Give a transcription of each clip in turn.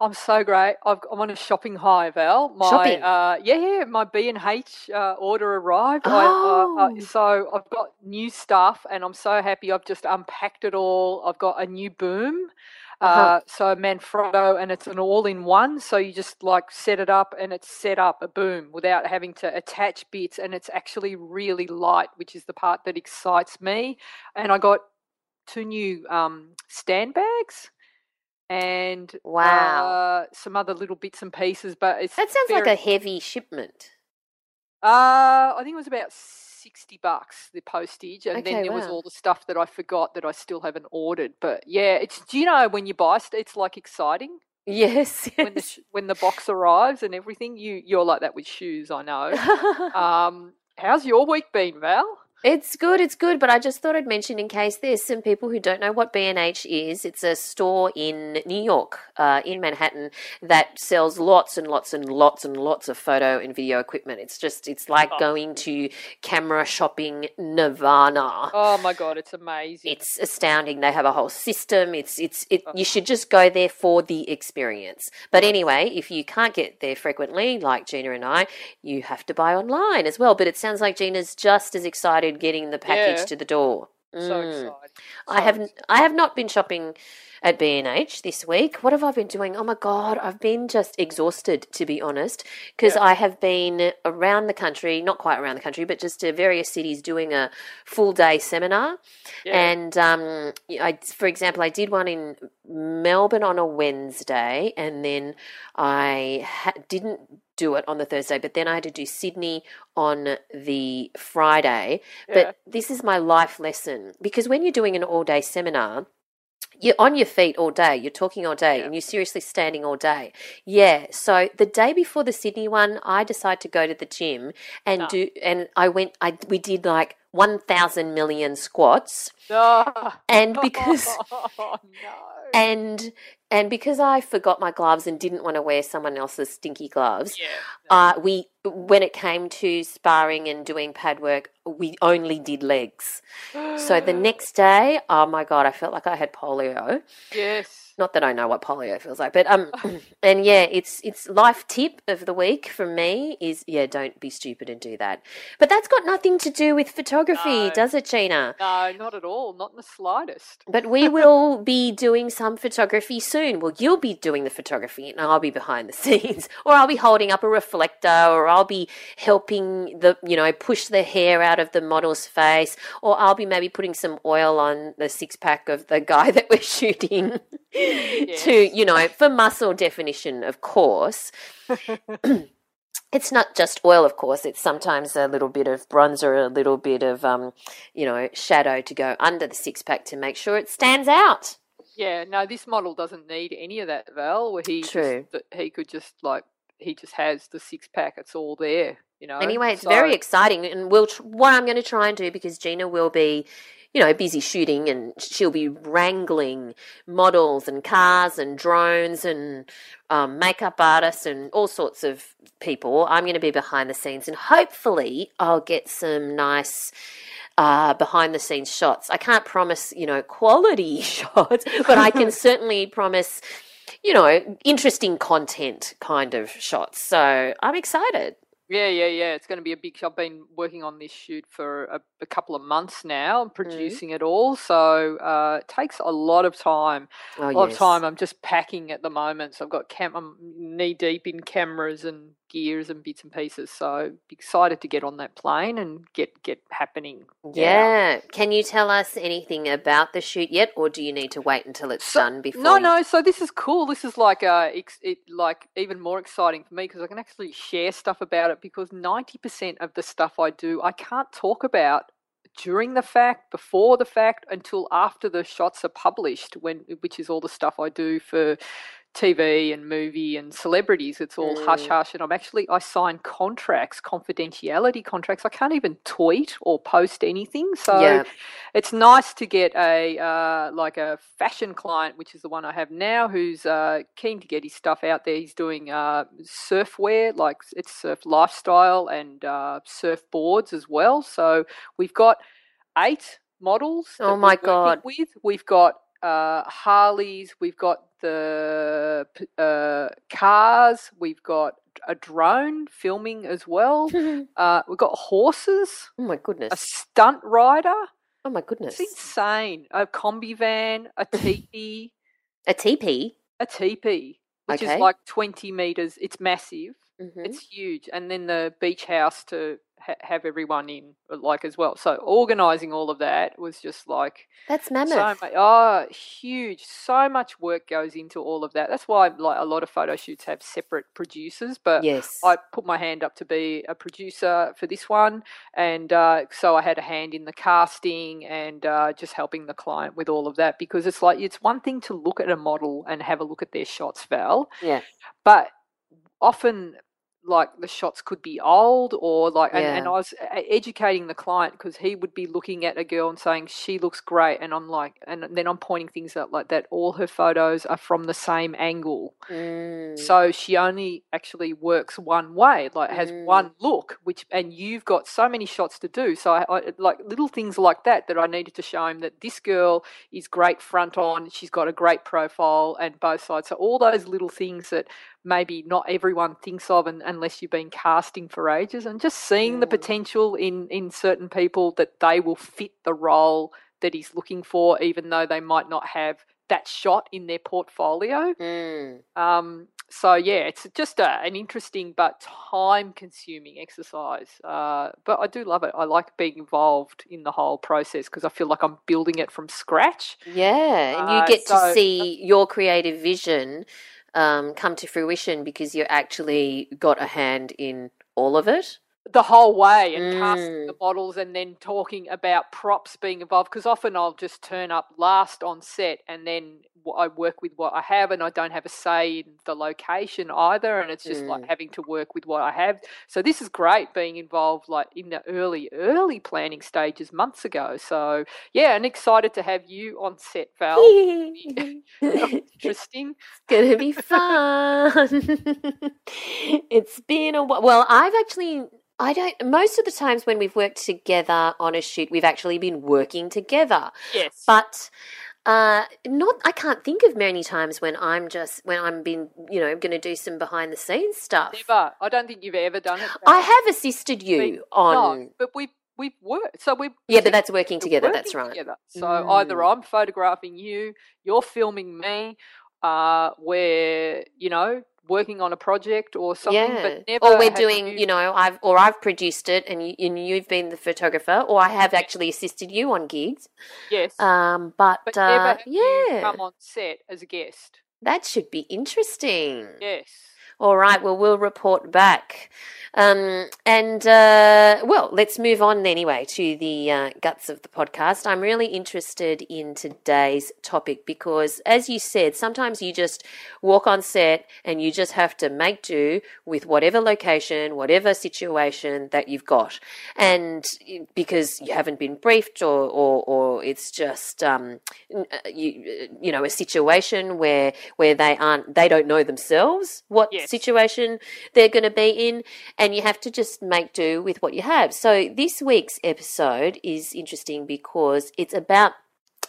I'm so great. I've, I'm on a shopping high, Val. My, Shopping? Uh, yeah, yeah. My B and H uh, order arrived. I, uh, Oh. uh, so I've got new stuff, and I'm so happy. I've just unpacked it all. I've got a new boom. Uh, Uh-huh. so Manfrotto, and it's an all-in-one. So you just like set it up, and it's set up a boom without having to attach bits, and it's actually really light, which is the part that excites me. And I got two new um, stand bags and Wow. uh, some other little bits and pieces. But it's That sounds like a heavy shipment. Uh, I think it was about sixty bucks the postage, and Okay, then there was all the stuff that I forgot that I still haven't ordered. But yeah, it's do you know when you buy it's like exciting Yes. when the when the box arrives and everything. You you're like that with shoes, I know. um, how's your week been, Val? It's good, it's good, but I just thought I'd mention in case there's some people who don't know what B&H is. It's a store in New York, uh, in Manhattan, that sells lots and lots and lots and lots of photo and video equipment. It's just, it's like Oh. going to camera shopping nirvana. Oh my god, it's amazing. It's astounding. They have a whole system. It's it's it. Oh. You should just go there for the experience. But anyway, if you can't get there frequently, like Gina and I, you have to buy online as well. But it sounds like Gina's just as excited getting the package Yeah. to the door. so Mm. exciting. I So have n- I have not been shopping at B&H this week. What have I been doing? Oh my god, I've been just exhausted to be honest because Yeah. I have been around the country, not quite around the country, but just to various cities doing a full day seminar. Yeah. And um, I, for example, I did one in Melbourne on a Wednesday, and then I ha- didn't do it on the Thursday, but then I had to do Sydney on the Friday. Yeah. But this is my life lesson because when you're doing an all day seminar, you're on your feet all day, you're talking all day, Yeah. and you're seriously standing all day. Yeah. So the day before the Sydney one, I decided to go to the gym and Ah. do, and I went, I we did like one thousand million squats, Ah. and because oh, no. and and because I forgot my gloves and didn't want to wear someone else's stinky gloves, yeah. uh, we when it came to sparring and doing pad work, we only did legs. So the next day, oh my god, I felt like I had polio. yes. Not that I know what polio feels like, but um, and yeah, it's it's life tip of the week from me is yeah, don't be stupid and do that. But that's got nothing to do with photography, No. does it, Gina? No, not at all. Not in the slightest. But we will be doing some photography soon. Well, you'll be doing the photography and I'll be behind the scenes. Or I'll be holding up a reflector or I'll be helping the, you know, push the hair out of the model's face or I'll be maybe putting some oil on the six pack of the guy that we're shooting to, you know, for muscle definition, of course. It's not just oil, of course. It's sometimes a little bit of bronzer, a little bit of, um, you know, shadow to go under the six pack to make sure it stands out. Yeah, no, this model doesn't need any of that, Val. Where he just- True. that he could just like he just has the six pack. It's all there, you know. Anyway, it's So- very exciting, and we'll tr- what I'm going to try and do because Gina will be, you know, busy shooting, and she'll be wrangling models and cars and drones and um, makeup artists and all sorts of people. I'm going to be behind the scenes, and hopefully, I'll get some nice. Uh, behind the scenes shots. I can't promise, you know, quality shots, but I can certainly promise, you know, interesting content kind of shots. So I'm excited. Yeah, yeah, yeah. It's going to be a big. I've been working on this shoot for a, a couple of months now, Mm. producing it all. So uh, it takes a lot of time. Oh, a lot yes. of time. I'm just packing at the moment, so I've got cam. I'm knee deep in cameras and gears and bits and pieces. So excited to get on that plane and get get happening. Yeah. Can you tell us anything about the shoot yet, or do you need to wait until it's So- done before? No, you- no. So this is cool. This is like uh, ex- it like even more exciting for me because I can actually share stuff about it. Because ninety percent of the stuff I do, I can't talk about during the fact, before the fact, until after the shots are published. When which is all the stuff I do for TV and movie and celebrities. It's all hush Mm. hush, and I'm actually I sign contracts, confidentiality contracts. I can't even tweet or post anything. So Yeah. it's nice to get a uh, like a fashion client, which is the one I have now, who's uh, keen to get his stuff out there. He's doing uh, surfwear, like it's surf lifestyle and uh, surfboards as well. So we've got eight models. Oh my God. With we've got uh, Harleys, we've got the uh, cars, we've got a drone filming as well. Uh, we've got horses, Oh my goodness! a stunt rider. Oh my goodness. It's insane. A combi van, a teepee, A teepee. a teepee, which Okay. is like 20 meters. It's massive. hmm It's huge. And then the beach house to ha- have everyone in, like as well. So organizing all of that was just like That's mammoth. so much. Oh, huge. So much work goes into all of that. That's why like a lot of photo shoots have separate producers. But yes. I put my hand up to be a producer for this one, and uh, so I had a hand in the casting and uh, just helping the client with all of that because it's like it's one thing to look at a model and have a look at their shots, Val, yeah. but often like the shots could be old or like and, and I was educating the client because he would be looking at a girl and saying she looks great and I'm like and then I'm pointing things out like that all her photos are from the same angle Mm. so she only actually works one way, like has Mm. one look, which and you've got so many shots to do. So I, I like little things like that that I needed to show him that this girl is great front on, she's got a great profile and both sides. So all those little things that maybe not everyone thinks of and, unless you've been casting for ages and just seeing the Mm. potential in in certain people that they will fit the role that he's looking for even though they might not have that shot in their portfolio. Mm. Um, so yeah, it's just a, an interesting but time-consuming exercise. Uh, but I do love it. I like being involved in the whole process because I feel like I'm building it from scratch. Yeah, and you Uh, get to see your creative vision um, come to fruition because you actually got a hand in all of it. The whole way and casting Mm. the models and then talking about props being involved because often I'll just turn up last on set and then I work with what I have and I don't have a say in the location either and it's just like Mm. having to work with what I have. So this is great being involved like in the early early planning stages months ago. So yeah, and excited to have you on set, Val. Interesting. it's gonna be fun. it's been a while. Well, I've actually, I don't, most of the times when we've worked together on a shoot, we've actually been working together. Yes. But, uh, not, I can't think of many times when I'm just, when I'm been, you know, going to do some behind the scenes stuff. Never. I don't think you've ever done it. I have assisted you We- on, No, but we've we've worked. So we yeah, but that's working together. That's right. together. So either Mm. I'm photographing you, you're filming me, uh, we're you know working on a project or something. Yeah, But never or we're doing, you, know, I've or I've produced it, and you, and you've been the photographer, or I have actually assisted you on gigs. yes, Um, but, but uh, you yeah, come on set as a guest. that should be interesting. Yes. All right, well, we'll report back. Um, and, uh, well, let's move on anyway to the uh, guts of the podcast. I'm really interested in today's topic because, as you said, sometimes you just walk on set and you just have to make do with whatever location, whatever situation that you've got. And because you haven't been briefed or, or, or it's just, um, uh, you, you know, a situation where, where they aren't, they don't know themselves what Yes. Situation they're going to be in, and you have to just make do with what you have. So, this week's episode is interesting because it's about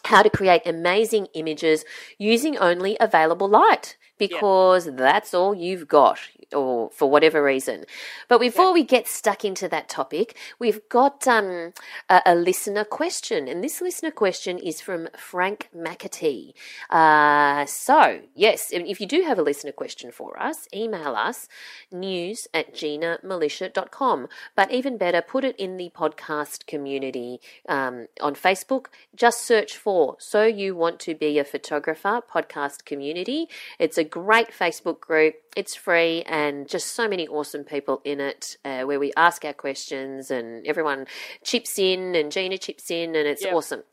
how to create amazing images using only available light because that's all you've got. Or for whatever reason. But before we get stuck into that topic, we've got um, a, a listener question. And this listener question is from Frank McAtee. Uh, so, yes, if you do have a listener question for us, email us news at ginamilicia.com. But even better, put it in the podcast community um, on Facebook. Just search for So You Want to Be a Photographer podcast community. It's a great Facebook group. It's free and just so many awesome people in it uh, where we ask our questions and everyone chips in and Gina chips in and it's Yep. awesome.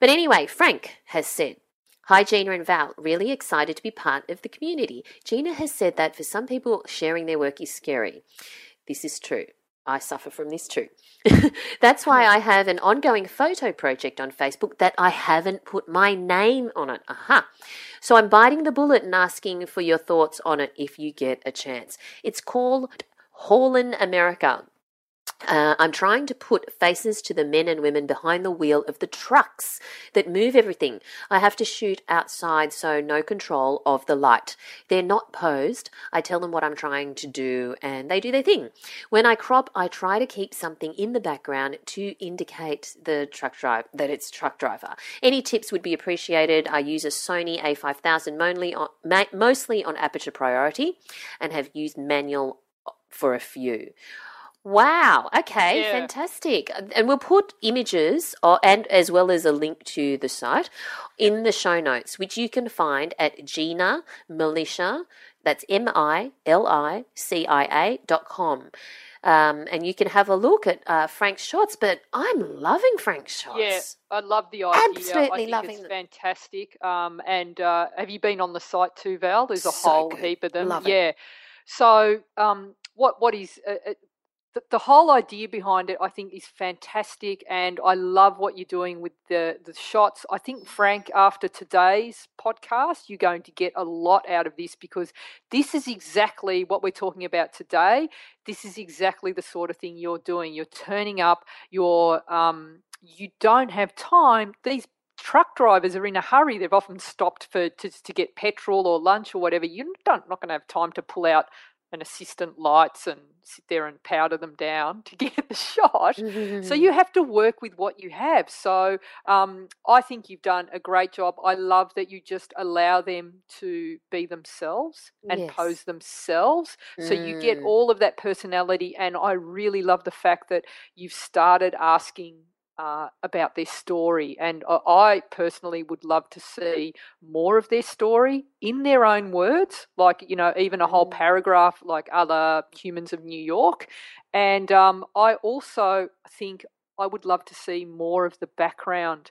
But anyway, Frank has said, Hi, Gina and Val. Really excited to be part of the community. Gina has said that for some people, sharing their work is scary. This is true. I suffer from this too. That's why I have an ongoing photo project on Facebook that I haven't put my name on it. Aha. So I'm biting the bullet and asking for your thoughts on it if you get a chance. It's called Haulin America. Uh, I'm trying to put faces to the men and women behind the wheel of the trucks that move everything. I have to shoot outside, so no control of the light. They're not posed. I tell them what I'm trying to do, and they do their thing. When I crop, I try to keep something in the background to indicate the truck drive that it's truck driver. Any tips would be appreciated. I use a Sony A5000 mainly on, mostly on aperture priority, and have used manual for a few. Wow. Okay. Yeah. Fantastic. And we'll put images or, and as well as a link to the site in the show notes, which you can find at Gina Milicia. That's M I L I C I A dot com. Um, and you can have a look at uh, Frank's shots, but I'm loving Frank's shots. Yeah, I love the idea. Absolutely loving it's them. fantastic. Um, and uh, have you been on the site too, Val? There's a So whole good. heap of them. Love it. yeah. So um, what what is uh, uh, the, the whole idea behind it? I think is fantastic, and I love what you're doing with the the shots. I think Frank, after today's podcast, you're going to get a lot out of this because this is exactly what we're talking about today. This is exactly the sort of thing you're doing. You're turning up. You're um, you don't have time. These truck drivers are in a hurry. They've often stopped for to, to get petrol or lunch or whatever. You don't not going to have time to pull out an assistant lights and sit there and powder them down to get the shot. Mm-hmm. So you have to work with what you have. So um, I think you've done a great job. I love that you just allow them to be themselves and Yes. pose themselves. So you get Mm. all of that personality. And I really love the fact that you've started asking. Uh, about their story, and I- I personally would love to see more of their story in their own words, like you know, even a whole Mm. paragraph, like other humans of New York. And um, I also think I would love to see more of the background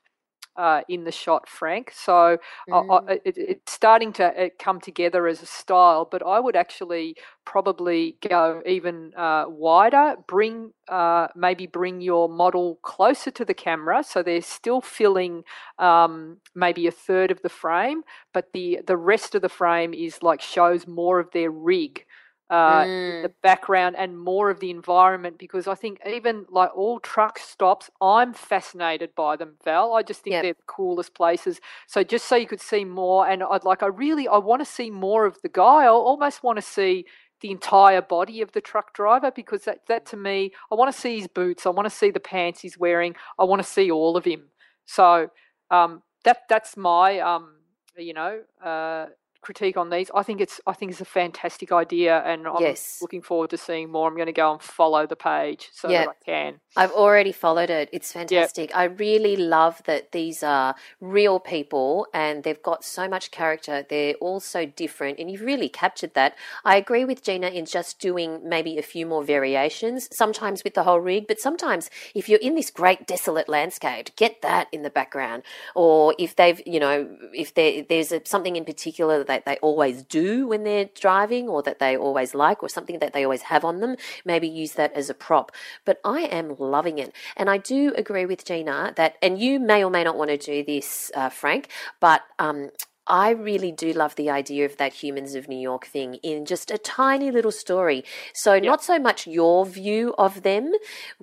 uh, in the shot, Frank. So Mm. I, it, it's starting to uh, come together as a style, but I would actually probably go even uh, wider. Bring uh, maybe bring your model closer to the camera, so they're still filling um, maybe a third of the frame, but the the rest of the frame is like shows more of their rig. Uh, in the background and more of the environment because I think even like all truck stops, I'm fascinated by them, Val. I just think Yep. they're the coolest places. So just so you could see more, and I'd like I really I want to see more of the guy. I almost want to see the entire body of the truck driver because that that to me, I want to see his boots, I want to see the pants he's wearing, I want to see all of him. So um, that that's my um, you know uh, critique on these. I think it's I think it's a fantastic idea, and I'm Yes. looking forward to seeing more. I'm going to go and follow the page so Yeah. that I can. I've already followed it. It's fantastic. I really love that these are real people and they've got so much character. They're all so different, and you've really captured that. I agree with Gina in just doing maybe a few more variations, sometimes with the whole rig, but sometimes if you're in this great desolate landscape, get that in the background. Or if they've, you know, if there, there's a, something in particular that they always do when they're driving or that they always like or something that they always have on them, maybe use that as a prop. But I am loving it. And I do agree with Gina that, and you may or may not want to do this, uh, Frank, but um, I really do love the idea of that Humans of New York thing in just a tiny little story. So, yep. not so much your view of them,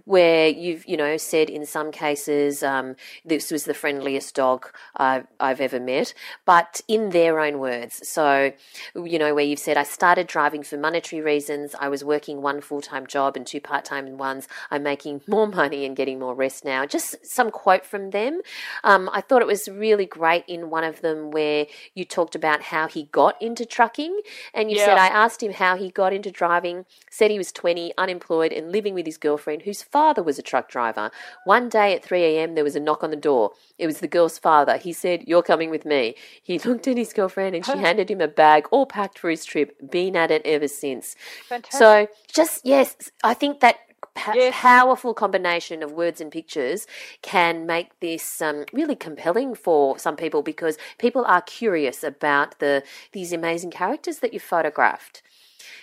where you've, you know, said in some cases, um, this was the friendliest dog I've, I've ever met, but in their own words. So, you know, where you've said, I started driving for monetary reasons, I was working one full time job and two part time ones, I'm making more money and getting more rest now. Just some quote from them. Um, I thought it was really great in one of them where you talked about how he got into trucking. And you yeah. said, I asked him how he got into driving, said he was 20, unemployed, and living with his girlfriend, whose father was a truck driver. One day at 3 a.m., there was a knock on the door. It was the girl's father. He said, You're coming with me. He looked at his girlfriend and she handed him a bag all packed for his trip. Been at it ever since. Fantastic. So, just, yes, I think that pa- yes. powerful combination of words and pictures can make this um, really compelling for some people because people are curious about the these amazing characters that you photographed.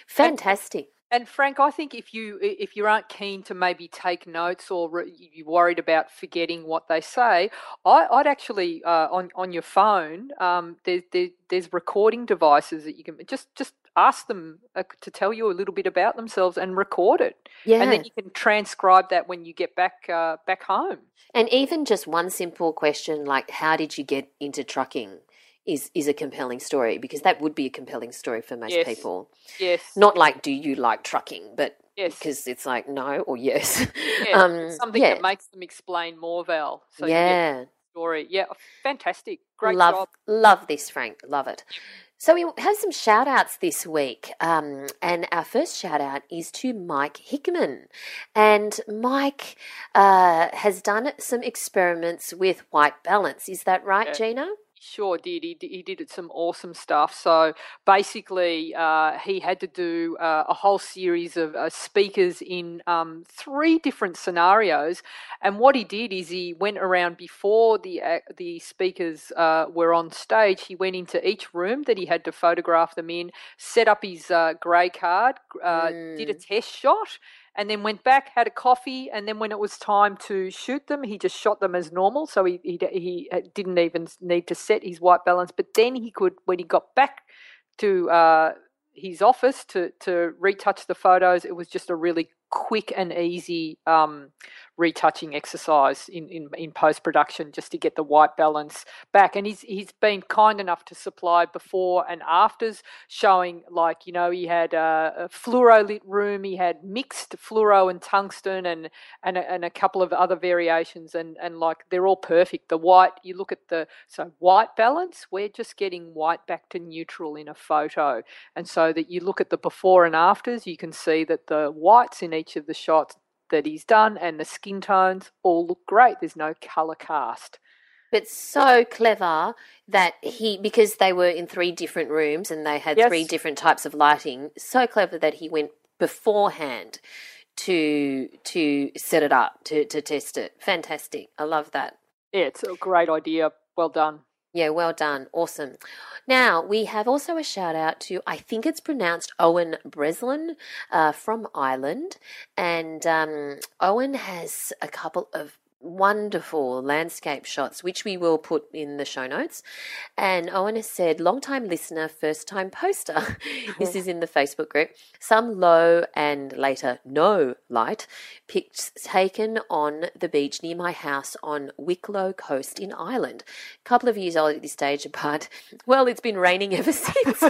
Fantastic. And, and Frank, I think if you if you aren't keen to maybe take notes or re- you're worried about forgetting what they say, I, would actually uh, on on your phone um, there, there, there's recording devices that you can just just ask them uh, to tell you a little bit about themselves and record it. Yeah. And then you can transcribe that when you get back uh, back home. And even just one simple question like how did you get into trucking? is is a compelling story because that would be a compelling story for most yes. people. Yes. Not like do you like trucking, but yes, because it's like no or yes. Um, something yeah. that makes them explain more, Val. So yeah. story. Yeah, fantastic. Great love, job. Love this, Frank. Love it. So we have some shout outs this week. Um, and our first shout out is to Mike Hickman. And Mike uh, has done some experiments with white balance. Is that right, yeah. Gina? Sure did. He, he did some awesome stuff. So basically, uh, he had to do uh, a whole series of uh, speakers in um, three different scenarios. And what he did is he went around before the uh, the speakers uh, were on stage. He went into each room that he had to photograph them in, set up his uh, grey card, mm. did a mm. test shot and then went back, had a coffee, and then when it was time to shoot them, he just shot them as normal. So he he, he uh, didn't even need to set his white balance. But then he could, when he got back to uh, his office to to retouch the photos, it was just a really quick and easy um, retouching exercise in, in, in post production just to get the white balance back. And he's he's been kind enough to supply before and afters, showing like you know he had a, a fluoro lit room, he had mixed fluoro and tungsten, and and a, and a couple of other variations, and and like they're all perfect. The white, you look at the so white balance, we're just getting white back to neutral in a photo, and so that you look at the before and afters, you can see that the whites in each of the shots that he's done, and the skin tones all look great. There's no color cast. But so clever that he, because they were in three different rooms and they had yes. three different types of lighting, so clever that he went beforehand to to set it up to to test it. Fantastic. I love that. Yeah, it's a great idea. Well done. Yeah, well done. Awesome. Now, we have also a shout out to, I think it's pronounced Owen Breslin uh, from Ireland. And um, Owen has a couple of wonderful landscape shots, which we will put in the show notes. And Owen has said, long time listener, first time poster. this is in the Facebook group. Some low and later no light pics taken on the beach near my house on Wicklow Coast in Ireland. A couple of years old at this stage, but well, it's been raining ever since.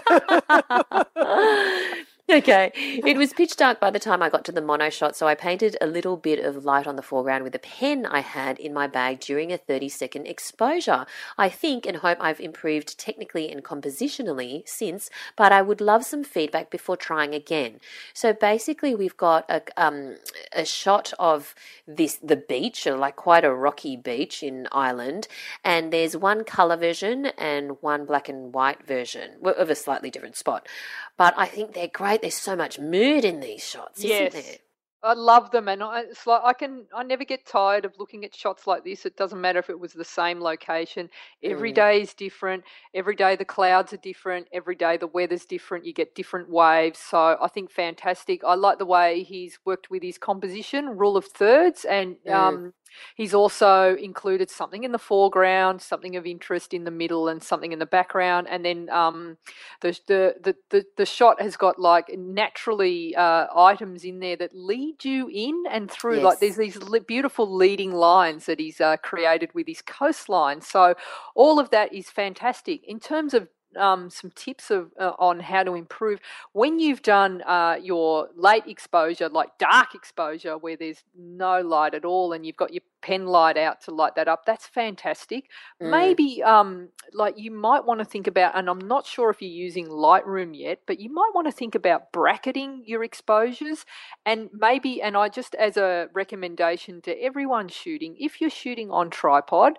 okay. It was pitch dark by the time I got to the mono shot, so I painted a little bit of light on the foreground with a pen I had in my bag during a 30 second exposure. I think and hope I've improved technically and compositionally since, but I would love some feedback before trying again. So basically, we've got a, um, a shot of this the beach, like quite a rocky beach in Ireland, and there's one color version and one black and white version of a slightly different spot. But I think they're great. There's so much mood in these shots, yes. isn't there? I love them, and I, it's like I can. I never get tired of looking at shots like this. It doesn't matter if it was the same location. Every mm. day is different. Every day the clouds are different. Every day the weather's different. You get different waves. So I think fantastic. I like the way he's worked with his composition, rule of thirds, and mm. um, He's also included something in the foreground, something of interest in the middle, and something in the background. And then um, the, the, the, the, the shot has got like naturally uh, items in there that lead you in and through. Yes. Like there's these beautiful leading lines that he's uh, created with his coastline. So all of that is fantastic. In terms of um, some tips of uh, on how to improve when you've done uh, your late exposure, like dark exposure, where there's no light at all, and you've got your pen light out to light that up. That's fantastic. Mm. Maybe um, like you might want to think about, and I'm not sure if you're using Lightroom yet, but you might want to think about bracketing your exposures, and maybe, and I just as a recommendation to everyone shooting, if you're shooting on tripod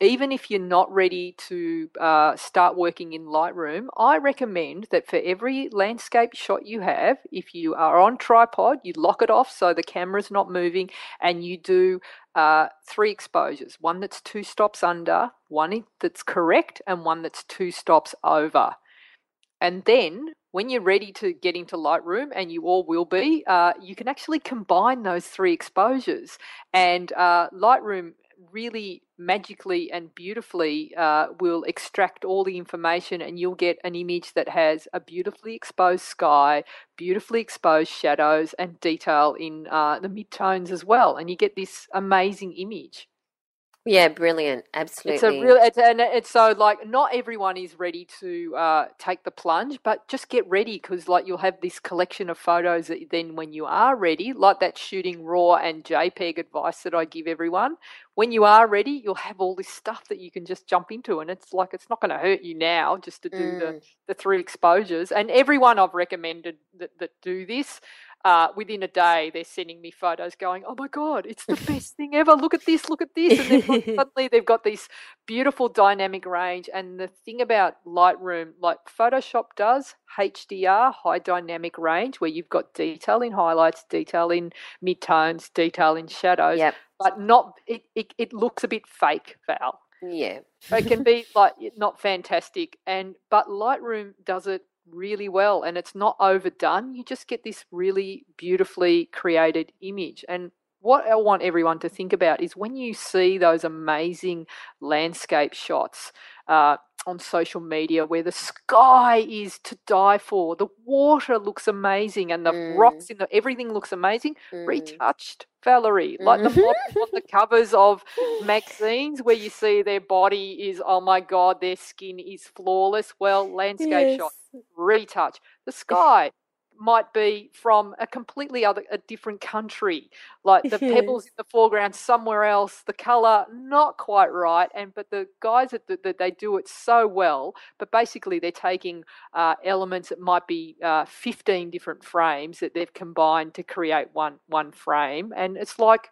even if you're not ready to uh, start working in Lightroom, I recommend that for every landscape shot you have, if you are on tripod, you lock it off so the camera's not moving, and you do uh, three exposures one that's two stops under, one that's correct, and one that's two stops over. And then when you're ready to get into Lightroom, and you all will be, uh, you can actually combine those three exposures. And uh, Lightroom really magically and beautifully uh, will extract all the information and you'll get an image that has a beautifully exposed sky, beautifully exposed shadows, and detail in uh, the midtones as well. And you get this amazing image. Yeah, brilliant. Absolutely. It's a real, it's, and it's so like not everyone is ready to uh, take the plunge, but just get ready because like you'll have this collection of photos that then when you are ready, like that shooting raw and JPEG advice that I give everyone, when you are ready, you'll have all this stuff that you can just jump into, and it's like it's not going to hurt you now just to do Mm. the the three exposures. And everyone I've recommended that that do this uh, within a day, they're sending me photos going, oh my God, it's the best thing ever. Look at this, look at this. And then suddenly they've got this beautiful dynamic range. And the thing about Lightroom, like Photoshop does, HDR, high dynamic range, where you've got detail in highlights, detail in midtones, detail in shadows, Yep. but not, it, it, it looks a bit fake, Val Yeah. it can be like not fantastic and but lightroom does it really well and it's not overdone you just get this really beautifully created image and what I want everyone to think about is when you see those amazing landscape shots uh, on social media where the sky is to die for, the water looks amazing, and the Mm. rocks in the everything looks amazing. Mm. Retouched, Valerie, like the Mhm. models on the covers of magazines where you see their body is oh my god, their skin is flawless. Well, landscape shot retouch. The sky might be from a completely other a different country. Like the pebbles in the foreground somewhere else, the color not quite right and but the guys that, that, that they do it so well, but basically they're taking uh, elements that might be uh, 15 different frames that they've combined to create one one frame and it's like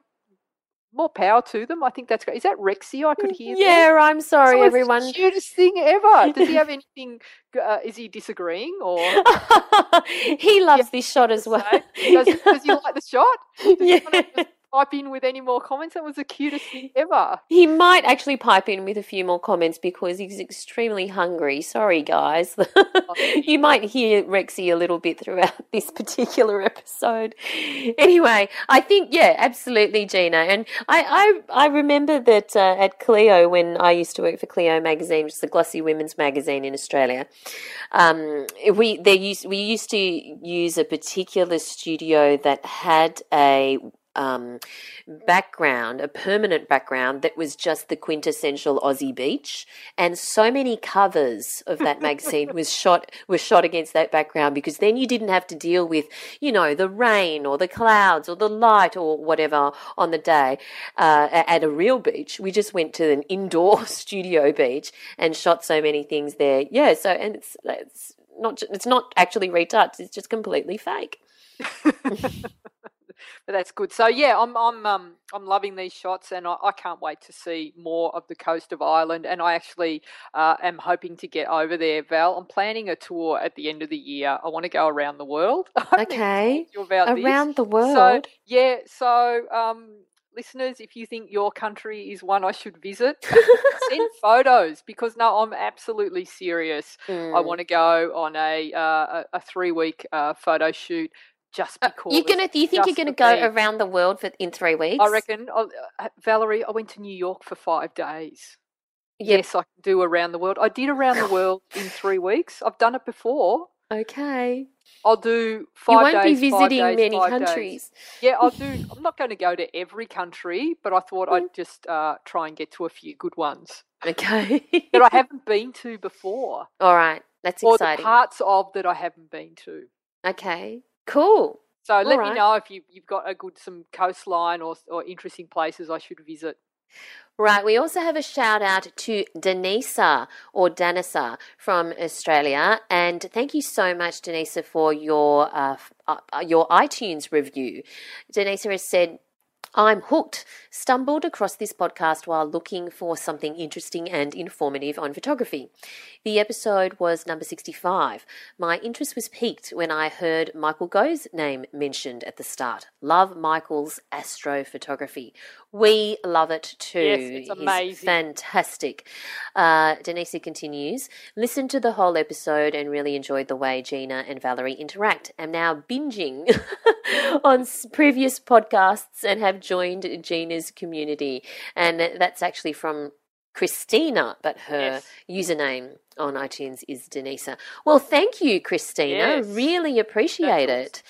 more power to them. I think that's great. Is that Rexy I could hear? there? Yeah, I'm sorry, So it's the everyone. cutest thing ever. Does he have anything? Uh, is he disagreeing or? he loves this shot as well. Does, does he like the shot? Does Yeah. Pipe in with any more comments? That was the cutest thing ever. He might actually pipe in with a few more comments because he's extremely hungry. Sorry, guys. you might hear Rexy a little bit throughout this particular episode. Anyway, I think yeah, absolutely, Gina. And I I, I remember that uh, at Cleo when I used to work for Cleo magazine, which is the glossy women's magazine in Australia. Um, we they used we used to use a particular studio that had a um, background, a permanent background that was just the quintessential Aussie beach, and so many covers of that magazine was shot was shot against that background because then you didn't have to deal with you know the rain or the clouds or the light or whatever on the day uh, at a real beach. We just went to an indoor studio beach and shot so many things there. Yeah, so and it's it's not it's not actually retouched; it's just completely fake. But that's good. So yeah, I'm I'm um I'm loving these shots, and I, I can't wait to see more of the coast of Ireland. And I actually uh, am hoping to get over there, Val. I'm planning a tour at the end of the year. I want to go around the world. I Okay. about this. Around the So world. yeah, so um, listeners, if you think your country is one I should visit, send photos because no, I'm absolutely serious. I Mm. want to go on a uh, a, a three week uh, photo shoot just Uh, because. you're gonna. Do you think you're gonna go around the world for in three weeks? I reckon, uh, uh, Valerie. I went to New York for five days. Yep. Yes, I can do around the world. I did around the world in three weeks. I've done it before. Okay. I'll do five You won't days, be visiting days, many five days. countries. Yeah, I'll do. I'm not going to go to every country, but I thought Mm. I'd just uh, try and get to a few good ones Okay. that I haven't been to before, All right. That's or exciting. the parts of that I haven't been to. Okay. Cool. So let right. me know if you, you've got a good some coastline or or interesting places I should visit. Right, we also have a shout out to Denisa or Danisa from Australia, and thank you so much, Denisa, for your uh, uh, uh, your iTunes review. Denisa has said. I'm hooked. Stumbled across this podcast while looking for something interesting and informative on photography. The episode was number 65. My interest was piqued when I heard Michael Go's name mentioned at the start. Love Michael's astrophotography. We love it too. Yes, it's He's amazing. fantastic. Uh, Denise continues, listened to the whole episode and really enjoyed the way Gina and Valerie interact. Am now binging on previous podcasts and have joined Gina's community. And that's actually from Christina, but her Yes. username on iTunes is Denisa. Well, thank you, Christina. Yes. Really appreciate That's it.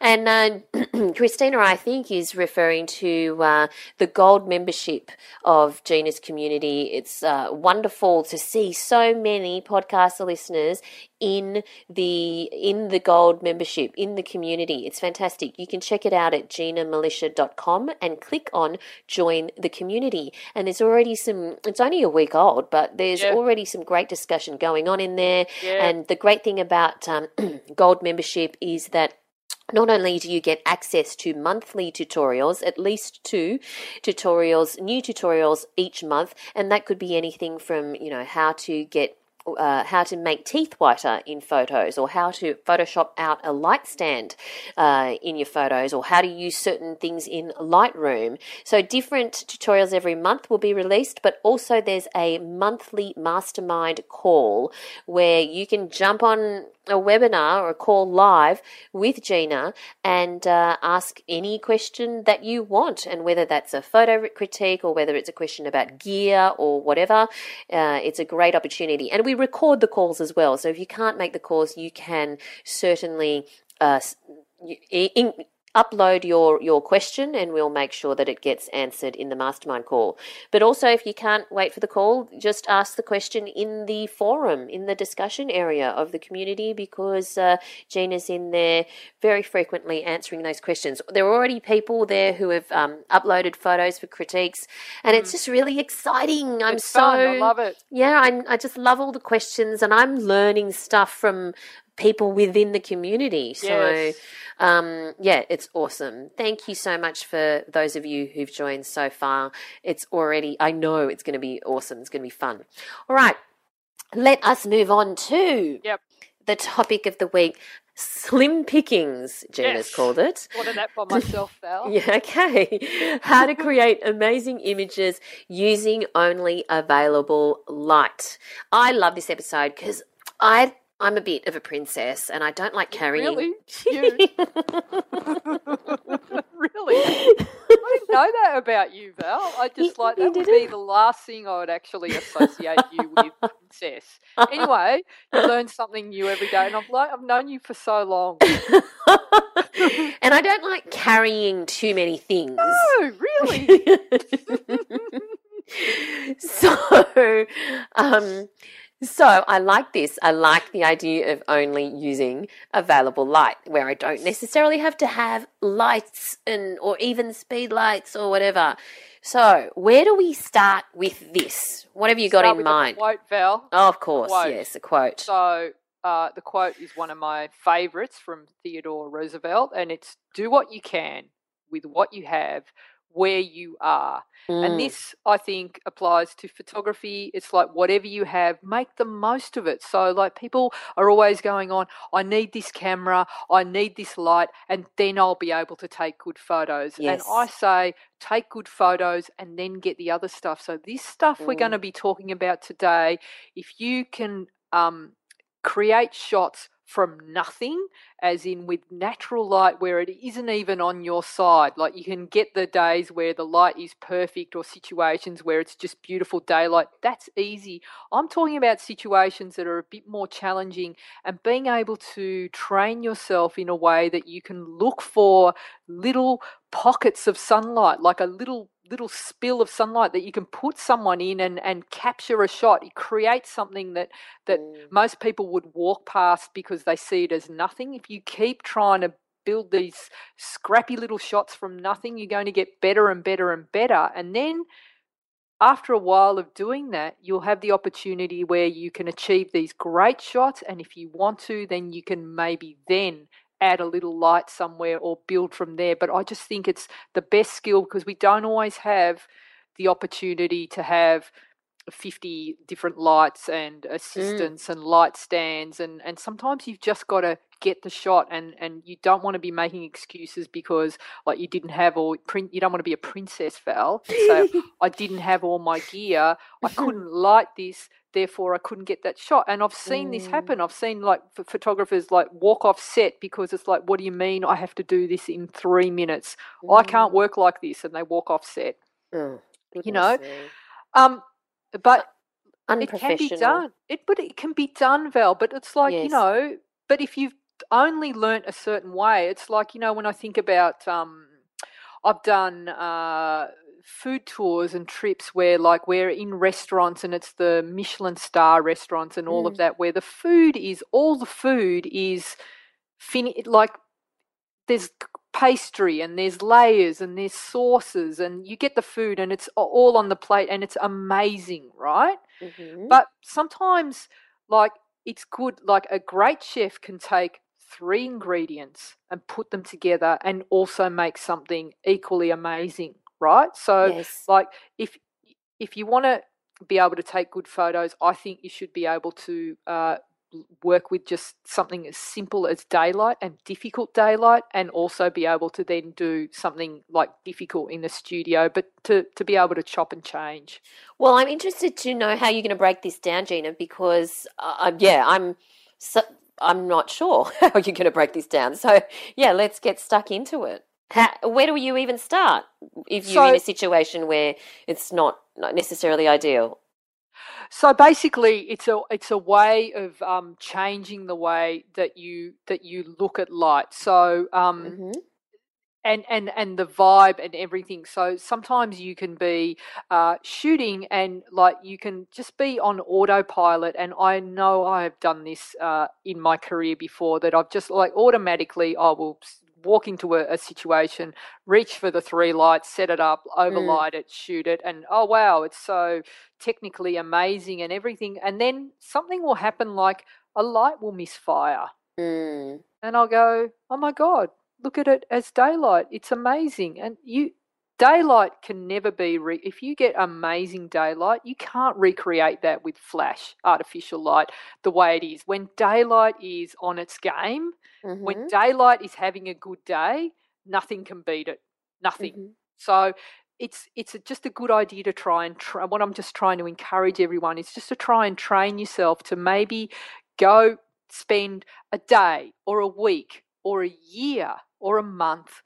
And uh, Christina, I think, is referring to uh, the gold membership of Gina's community. It's uh, wonderful to see so many podcast listeners in the in the gold membership in the community. It's fantastic. You can check it out at ginamilicia.com and click on join the community. And there's already some it's only a week old, but there's Yeah. already some great discussion going on in there. Yeah. And the great thing about um, gold membership is that not only do you get access to monthly tutorials, at least two tutorials, new tutorials each month, and that could be anything from, you know, how to get uh, how to make teeth whiter in photos, or how to Photoshop out a light stand uh, in your photos, or how to use certain things in Lightroom. So, different tutorials every month will be released, but also there's a monthly mastermind call where you can jump on a webinar or a call live with Gina and uh, ask any question that you want, and whether that's a photo critique or whether it's a question about gear or whatever, uh, it's a great opportunity. And we record the calls as well, so if you can't make the calls, you can certainly. Uh, upload your your question and we'll make sure that it gets answered in the mastermind call but also if you can't wait for the call just ask the question in the forum in the discussion area of the community because uh, gina's in there very frequently answering those questions there are already people there who have um, uploaded photos for critiques and it's just really exciting i'm It's so fun. I love it. yeah, I'm, I just love all the questions, and I'm learning stuff from people within the community. So, Yes. um, yeah, it's awesome. Thank you so much for those of you who've joined so far. It's already, I know it's going to be awesome. It's going to be fun. All right, let us move on to Yep. the topic of the week slim pickings, Gina's Yes. called it. Wanted that by myself, Val. Yeah, okay. How to create amazing images using only available light. I love this episode because I I'm a bit of a princess and I don't like carrying. Really? You? really? I didn't know that about you, Val. I just You- like that would be the last thing I would actually associate you with, princess. Anyway, you learn something new every day, and I've like I've known you for so long. and I don't like carrying too many things. Oh, really? so, um, so I like this. I like the idea of only using available light, where I don't necessarily have to have lights and or even speed lights or whatever. So, where do we start with this? What have you got Start in mind? Quote, Val. Oh, of course, quote. yes, a quote. So uh, the quote is one of my favorites from Theodore Roosevelt, and it's "Do what you can with what you have, where you are." Mm, And this, I think, applies to photography. It's like whatever you have, make the most of it. So, like, people are always going on, I need this camera, I need this light, and then I'll be able to take good photos. And I say, take good photos and then get the other stuff. So, this stuff we're Mm. going to be talking about today, if you can um, create shots from nothing, as in with natural light where it isn't even on your side. Like you can get the days where the light is perfect or situations where it's just beautiful daylight. That's easy. I'm talking about situations that are a bit more challenging and being able to train yourself in a way that you can look for little pockets of sunlight, like a little little spill of sunlight that you can put someone in and, and capture a shot. It creates something that that mm. most people would walk past because they see it as nothing. If you keep trying to build these scrappy little shots from nothing, you're going to get better and better and better. And then after a while of doing that, you'll have the opportunity where you can achieve these great shots. And if you want to, then you can maybe then add a little light somewhere or build from there. But I just think it's the best skill because we don't always have the opportunity to have 50 different lights and mm. assistants mm. and light stands and and sometimes you've just got to get the shot and and you don't want to be making excuses because like you didn't have all print you don't want to be a princess val so i didn't have all my gear i couldn't light this therefore I couldn't get that shot. And I've seen mm. this happen. I've seen like photographers like walk off set because it's like, what do you mean I have to do this in three minutes? Mm. I can't work like this, and they walk off set. Oh, you know, um, but it can be done. It but it can be done, Val. But it's like yes. you know, but if you've only learnt a certain way, it's like you know when I think about um, I've done. Uh, food tours and trips where like we're in restaurants and it's the Michelin star restaurants and all mm. of that where the food is all the food is fin like there's pastry and there's layers and there's sauces and you get the food and it's all on the plate and it's amazing right mm-hmm. but sometimes like it's good like a great chef can take three ingredients and put them together and also make something equally amazing right? So yes. like if if you want to be able to take good photos, I think you should be able to uh, work with just something as simple as daylight and difficult daylight, and also be able to then do something like difficult in the studio, but to, to be able to chop and change. Well, I'm interested to know how you're going to break this down, Gina, because uh, yeah, I'm. So, I'm not sure how you're going to break this down. So, yeah, let's get stuck into it. How, where do you even start if you're so, in a situation where it's not, not necessarily ideal? So basically, it's a it's a way of um, changing the way that you that you look at light. So um, mm-hmm. And and and the vibe and everything. So sometimes you can be uh, shooting and like you can just be on autopilot. And I know I have done this uh, in my career before that I've just like automatically I will walk into a, a, situation, reach for the three lights, set it up, overlight mm. it, shoot it, and oh wow, it's so technically amazing and everything. And then something will happen like a light will misfire. Mm. And I'll go, oh my God, look at it as daylight. It's amazing. And you, daylight can never be re- if you get amazing daylight you can't recreate that with flash artificial light the way it is when daylight is on its game mm-hmm. when daylight is having a good day nothing can beat it nothing mm-hmm. so it's it's just a good idea to try and try what i'm just trying to encourage everyone is just to try and train yourself to maybe go spend a day or a week or a year or a month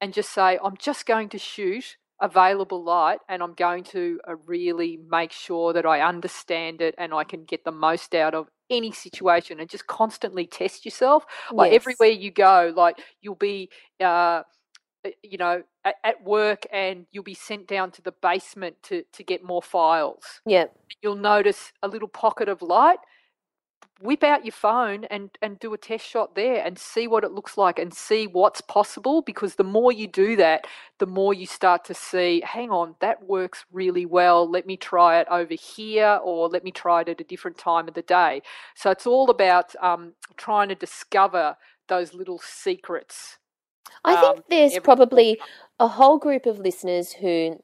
and just say, I'm just going to shoot available light and I'm going to uh, really make sure that I understand it and I can get the most out of any situation and just constantly test yourself. Like yes. everywhere you go, like you'll be, uh, uh, you know, at, at, work and you'll be sent down to the basement to, to get more files. Yeah. You'll notice a little pocket of light whip out your phone and and do a test shot there and see what it looks like and see what's possible because the more you do that the more you start to see hang on that works really well. Let me try it over here or let me try it at a different time of the day. So it's all about um, trying to discover those little secrets i think um, there's probably a whole group of listeners who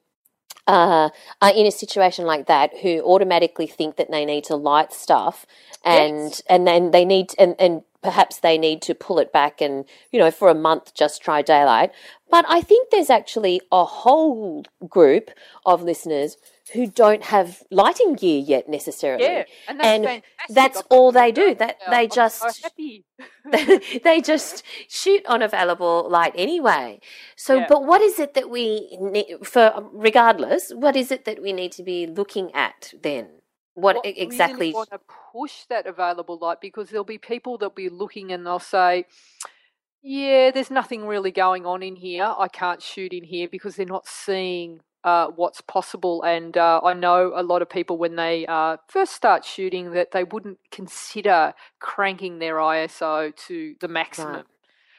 uh, are in a situation like that who automatically think that they need to light stuff and yes. and then they need and and perhaps they need to pull it back and, you know, for a month just try daylight. But I think there's actually a whole group of listeners who don't have lighting gear yet necessarily. Yeah, and that's, And that's all they do. that now. they so just happy. they just shoot on available light anyway. So, Yeah. but what is it that we need for um, regardless? What is it that we need to be looking at then? What, what exactly? really want to push that available light because there'll be people that'll be looking and they'll say, "Yeah, there's nothing really going on in here. I can't shoot in here because they're not seeing." Uh, what's possible, and uh, I know a lot of people when they uh, first start shooting that they wouldn't consider cranking their ISO to the maximum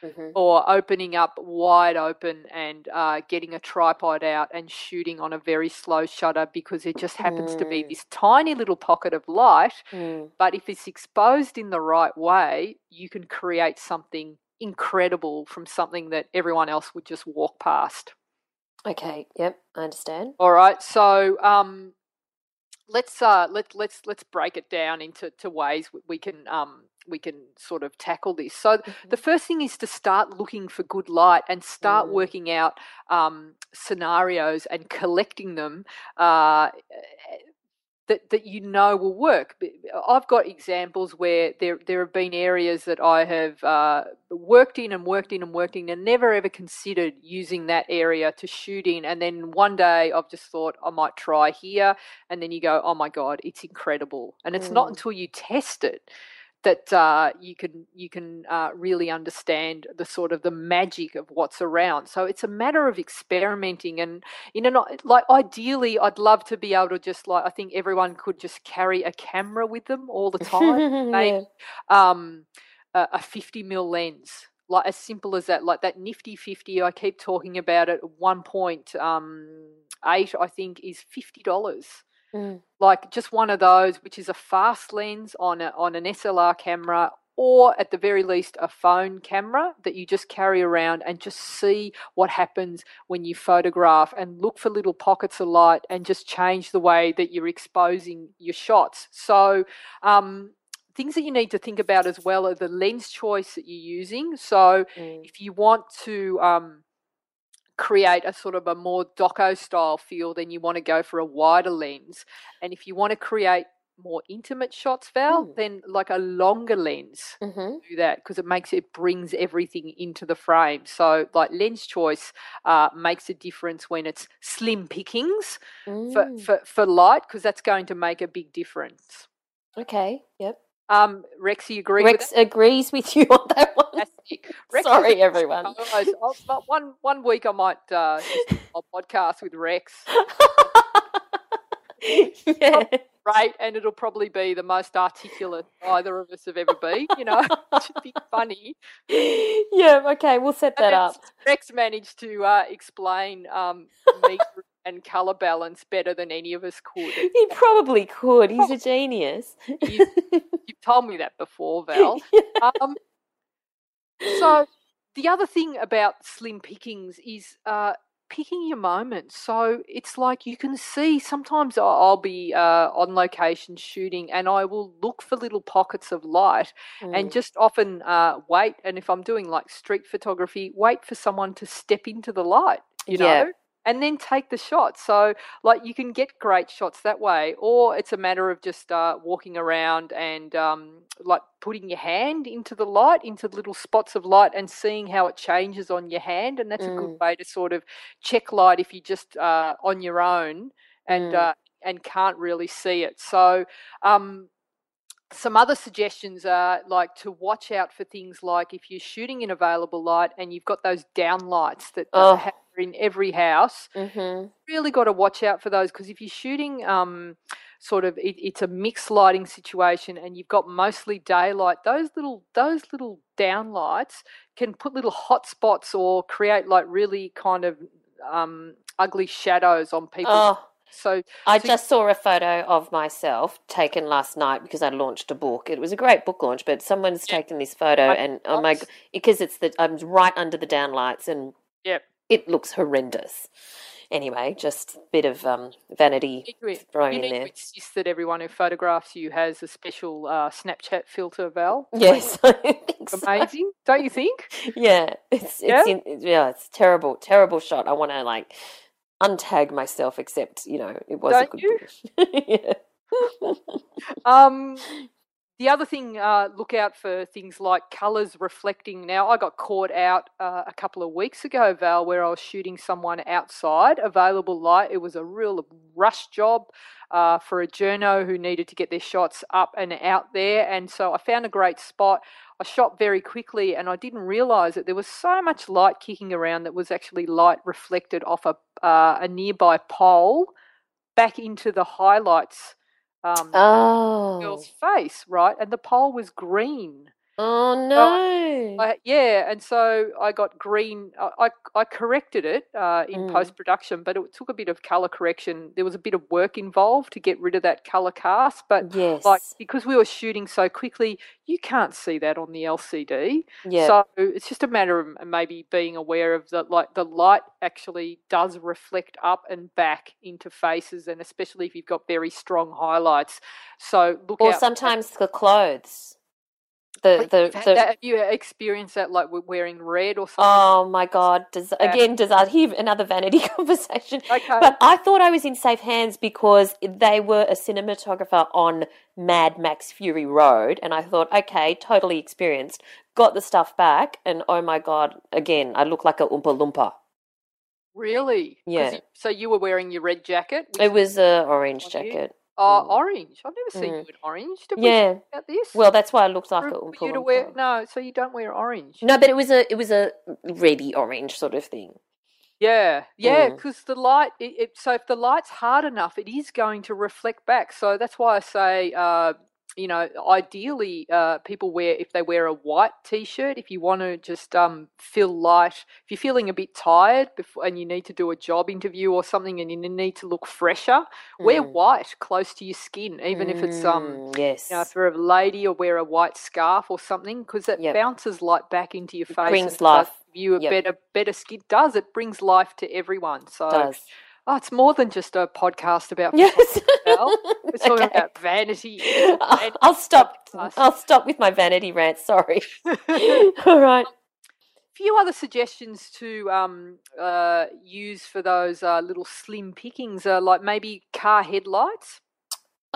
Mhm. or opening up wide open and uh, getting a tripod out and shooting on a very slow shutter because it just happens to be Mm. this tiny little pocket of light. Mm. But if it's exposed in the right way, you can create something incredible from something that everyone else would just walk past. Okay. Yep. I understand. All right, so um, let's uh, let let's let's break it down into to ways we can um, we can sort of tackle this. So the first thing is to start looking for good light and start Mm. working out um, scenarios and collecting them. Uh, that, that you know will work. I've got examples where there there have been areas that I have uh, worked in and worked in and worked in and never ever considered using that area to shoot in. And then one day I've just thought I might try here, and then you go, oh my god, it's incredible. And it's not Mm. until you test it that uh, you can you can uh, really understand the sort of the magic of what's around. So it's a matter of experimenting, and you know, like ideally, I'd love to be able to just like I think everyone could just carry a camera with them all the time, maybe um, a, a fifty mil lens. Like as simple as that, like that nifty fifty. I keep talking about it. 1.8 um, I think, is fifty dollars Mm. like just one of those, which is a fast lens on a, on an SLR camera, or at the very least a phone camera that you just carry around and just see what happens when you photograph and look for little pockets of light and just change the way that you're exposing your shots. So. Um, Things that you need to think about as well are the lens choice that you're using. So, Mm. if you want to um, create a sort of a more doco style feel, then you want to go for a wider lens. And if you want to create more intimate shots, Val, Mm. then like a longer lens Mhm. do that because it makes it brings everything into the frame. So like lens choice uh, makes a difference when it's slim pickings for, Mm. for, for light because that's going to make a big difference. Okay. Yep. Um, Rex, you agree Rex with agrees with you on that one. Rex Sorry, everyone. I'll- but one one week I might uh, a podcast with Rex. yeah. Right, and it'll probably be the most articulate either of us have ever been. You know, it should be funny. yeah. Okay. We'll set that up. Rex managed to uh, explain um, meter and color balance better than any of us could. He probably could. He's a genius. You, you've told me that before, Val. Um, so the other thing about slim pickings is uh, picking your moments. So it's like you can see sometimes I'll be uh, on location shooting and I will look for little pockets of light and Mm. just often uh, wait. And if I'm doing like street photography, wait for someone to step into the light, you Yeah. know, and then take the shot. So, like, you can get great shots that way, or it's a matter of just uh, walking around and um, like putting your hand into the light, into little spots of light, and seeing how it changes on your hand. And that's a good way to sort of check light if you just uh, on your own and Mm. uh, and can't really see it. So. Um, some other suggestions are like to watch out for things like if you're shooting in available light and you've got those down lights that Oh. uh, have in every house Mhm. really got to watch out for those because if you're shooting um, sort of it, it's a mixed lighting situation and you've got mostly daylight those little those little down lights can put little hot spots or create like really kind of um, ugly shadows on people Oh, so I So- just saw a photo of myself taken last night because I launched a book. It was a great book launch, but someone's Yeah. taken this photo, I- and oh my, because it's the I'm right under the downlights, and Yep. It looks horrendous. Anyway, just a bit of um, vanity thrown you in there. insist that everyone who photographs you has a special uh, Snapchat filter, Val. Yes, I think so. Amazing, don't you think? Yeah, it's Yeah? it's in, yeah, it's terrible, terrible shot. I want to like untag myself, except you know it was a Don't good. you? yeah. Um, the other thing, uh, look out for things like colours reflecting. Now, I got caught out uh, a couple of weeks ago, Val, where I was shooting someone outside, available light. It was a real rush job uh, for a journo who needed to get their shots up and out there. And so I found a great spot. I shot very quickly, and I didn't realise that there was so much light kicking around that was actually light reflected off a, uh, a nearby pole back into the highlights um, Oh. girl's face, right? And the pole was green. Oh no. I, yeah, and so I got green. I I, I corrected it uh, in Mm. post production, but it took a bit of color correction. There was a bit of work involved to get rid of that color cast, but yes. like because we were shooting so quickly, you can't see that on the LCD. yeah. So it's just a matter of maybe being aware of the like the light actually does reflect up and back into faces, and especially if you've got very strong highlights. So look or for that. sometimes the clothes. The Like, the, the that- have you experienced that like wearing red or something? Oh my god! Does Yeah. again? Does I hear another vanity conversation? Okay. But I thought I was in safe hands because they were a cinematographer on Mad Max Fury Road, and I thought, okay, totally experienced. Got the stuff back, and oh my god! Again, I look like a oompa loompa. Really? Yeah. you- so you were wearing your red jacket? It was a orange jacket. you? Oh, Mm. orange. I've never seen Mm. you in orange. Did we Yeah. talk about this? Well, that's why I looked like for, a for you to wear no, so you don't wear orange. No, but it was a it was a ready orange sort of thing. Yeah, yeah, Mm. because the light. It, it, so if the light's hard enough, it is going to reflect back. So that's why I say, uh, you know, ideally, uh, people wear if they wear a white T-shirt. If you want to just um, feel light, if you're feeling a bit tired before, and you need to do a job interview or something, and you need to look fresher, wear Mm. white close to your skin, even if it's um. Mm, yes, You know, for a lady, or wear a white scarf or something, because it Yep. bounces light back into your face. brings and life. You a Yep. better, better skin. Does it brings life to everyone? So does. Oh, it's more than just a podcast about Yes. We're talking Okay. about vanity. I'll I'll stop. podcast. I'll stop with my vanity rant. Sorry. All right. few other suggestions to um, uh, use for those uh, little slim pickings are like maybe car headlights.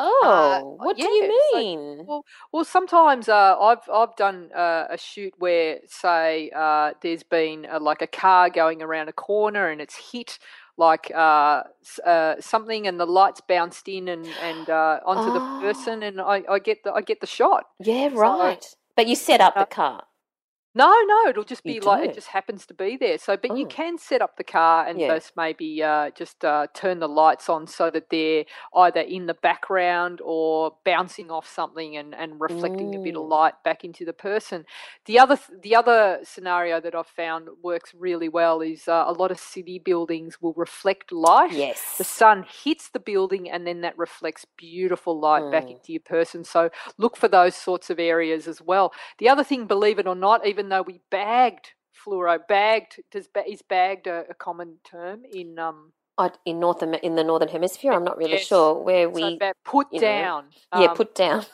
Oh, what do yeah, you so- mean? Well, sometimes uh, I've I've done uh, a shoot where, say, uh, there's been uh, like a car going around a corner and it's hit like uh, uh, something, and the lights bounced in and and uh, onto the person, and I, I get the I get the shot. yeah, so- right. But you set up uh, the car. No, no, it'll just You be like don't? it just happens to be there. So, but you Oh. can set up the car and Yeah. just maybe uh, just uh, turn the lights on so that they're either in the background or bouncing off something and, and reflecting a bit of Mm. light back into the person. The other the other scenario that I've found works really well is uh, a lot of city buildings will reflect light. Yes, the sun hits the building and then that reflects beautiful light back Mm. into your person. So look for those sorts of areas as well. The other thing, believe it or not, even though we bagged fluoro, bagged does is bagged a, a common term in um in North in the northern hemisphere, I'm not really Yes. sure where we. ba- put you know, down. yeah, um, put down.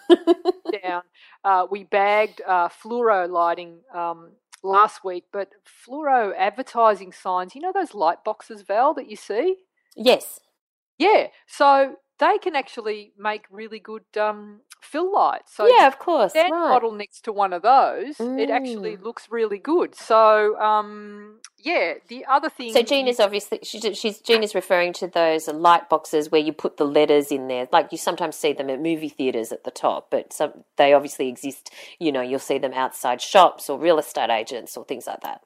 down. Uh, we bagged uh, fluoro lighting um, last week, but fluoro advertising signs. You know those light boxes, Val, that you see? yes. Yeah, so they can actually make really good um, fill lights. So yeah, of course. stand Right. model next to one of those, it actually Mm. looks really good. So um, yeah, the other thing. So Jean is obviously she's, she's Jean is referring to those light boxes where you put the letters in there. Like you sometimes see them at movie theaters at the top, but some they obviously exist. You know, you'll see them outside shops or real estate agents or things like that.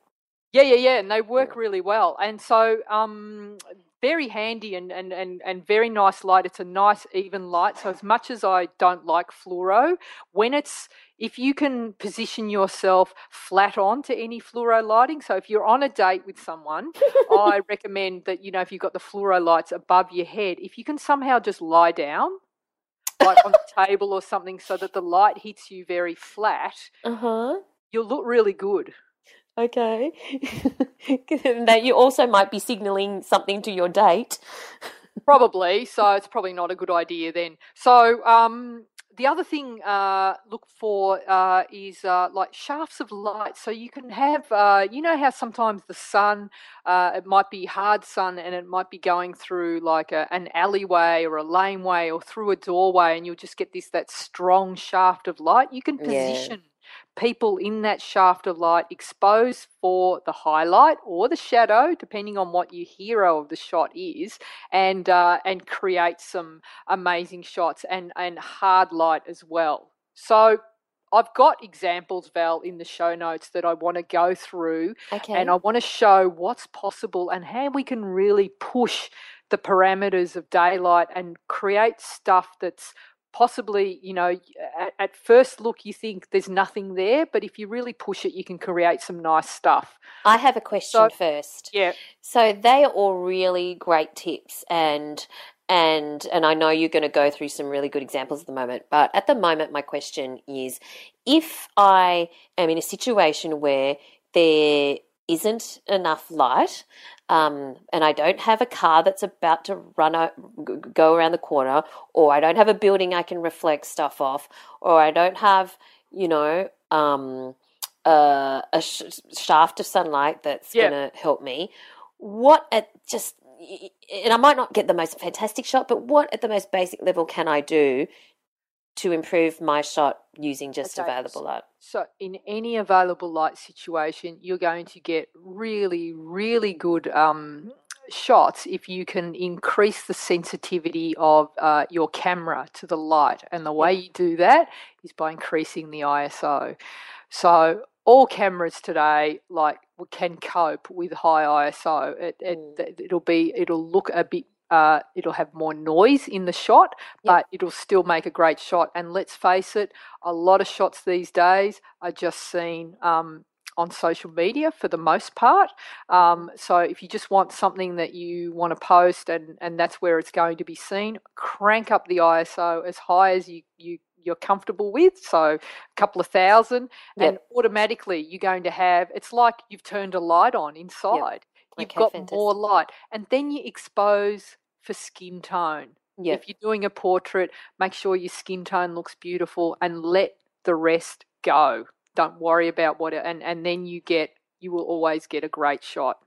Yeah, yeah, yeah, and they work really well. And so, um, very handy and, and, and, and very nice light. It's a nice even light. So as much as I don't like fluoro, when it's if you can position yourself flat on to any fluoro lighting. So if you're on a date with someone, I recommend that you know if you've got the fluoro lights above your head, if you can somehow just lie down. Like on the table or something, so that the light hits you very flat, Uh huh. you'll look really good. Okay. that you also might be signaling something to your date. Probably. So it's probably not a good idea then. So um, the other thing uh, look for uh, is uh, like shafts of light. So you can have, uh, you know, how sometimes the sun, uh, it might be hard sun and it might be going through like a, an alleyway or a laneway or through a doorway, and you'll just get this that strong shaft of light. You can position people in that shaft of light exposed for the highlight or the shadow, depending on what your hero of the shot is, and uh, and create some amazing shots and and hard light as well. So I've got examples, Val, in the show notes that I want to go through, Okay. and I want to show what's possible and how we can really push the parameters of daylight and create stuff that's possibly, you know, at, at first look you think there's nothing there, but if you really push it, you can create some nice stuff. I have a question So- first. Yeah. So they are all really great tips and and and I know you're going to go through some really good examples at the moment, but at the moment my question is if I am in a situation where there isn't enough light um, and I don't have a car that's about to run o- g- g- go around the corner or I don't have a building I can reflect stuff off or I don't have you know um, uh, a sh- shaft of sunlight that's Yeah. going to help me. What at just, and I might not get the most fantastic shot, but what at the most basic level can I do to improve my shot using just Okay, available light? So, in any available light situation, you're going to get really, really good um, shots if you can increase the sensitivity of uh, your camera to the light. And the way you do that is by increasing the ISO. So, all cameras today like can cope with high ISO. It, it Mm. it'll be it'll look a bit uh, it'll have more noise in the shot, Yep. but it'll still make a great shot. And let's face it, a lot of shots these days are just seen um, on social media for the most part. Um, so if you just want something that you want to post and, and that's where it's going to be seen, crank up the ISO as high as you, you you're comfortable with. So a couple of thousand, and automatically you're going to have. It's like you've turned a light on inside. You've Okay, got fantastic. more light, and then you expose for skin tone. Yeah. If you're doing a portrait, make sure your skin tone looks beautiful and let the rest go. Don't worry about what it, and and then you get you will always get a great shot.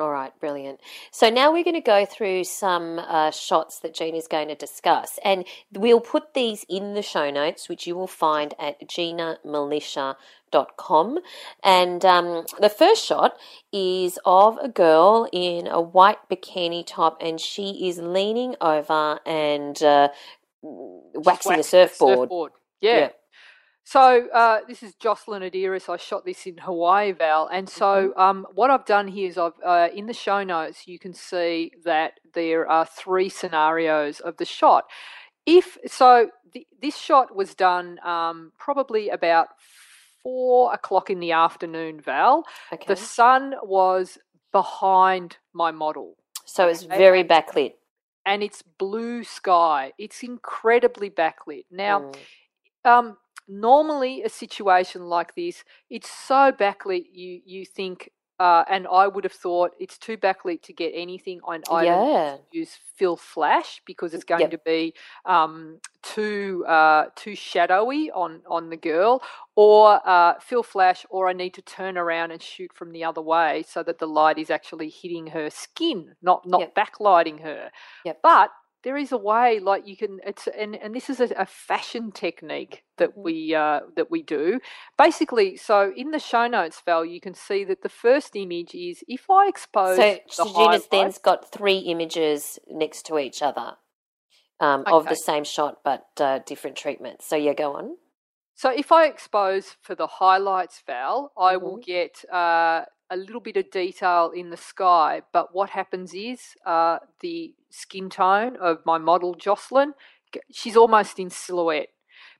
All right, brilliant. So now we're going to go through some uh, shots that Gina is going to discuss, and we'll put these in the show notes, which you will find at ginamilicia.com. And um, the first shot is of a girl in a white bikini top, and she is leaning over and uh, waxing a the surfboard. Yeah. Yeah. So uh, this is Jocelyn Adiris. I shot this in Hawaii, Val. And so Mm-hmm. um, what I've done here is I've uh, in the show notes you can see that there are three scenarios of the shot. If so, the, this shot was done um, probably about four o'clock in the afternoon, Val. Okay. The sun was behind my model so it's very backlit. and it's blue sky. It's incredibly backlit. Now, Mm. um, normally a situation like this, it's so backlit. You you think, uh, and I would have thought it's too backlit to get anything on. I Yeah. use fill flash because it's going Yep. to be um, too uh, too shadowy on on the girl, or uh, fill flash, or I need to turn around and shoot from the other way so that the light is actually hitting her skin, not not Yep. backlighting her. Yep. But there is a way, like you can. It's and and this is a, a fashion technique that we uh, that we do. Basically, so in the show notes, Val, you can see that the first image is if I expose So, the highlight- then's got three images next to each other um, of the same shot but uh, different treatments. So, yeah, go on. So if I expose for the highlights, Val, I will Mhm. get uh, a little bit of detail in the sky. But what happens is uh, the skin tone of my model Jocelyn, she's almost in silhouette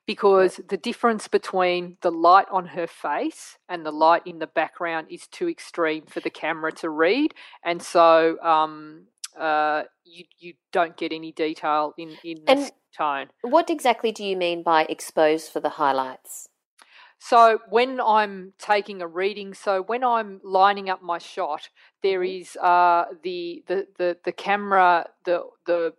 because the difference between the light on her face and the light in the background is too extreme for the camera to read, and so um, uh, you you don't get any detail in in the And- tone. What exactly do you mean by exposed for the highlights? So when I'm taking a reading, so when I'm lining up my shot, there Mhm. uh, the, the the the camera, the the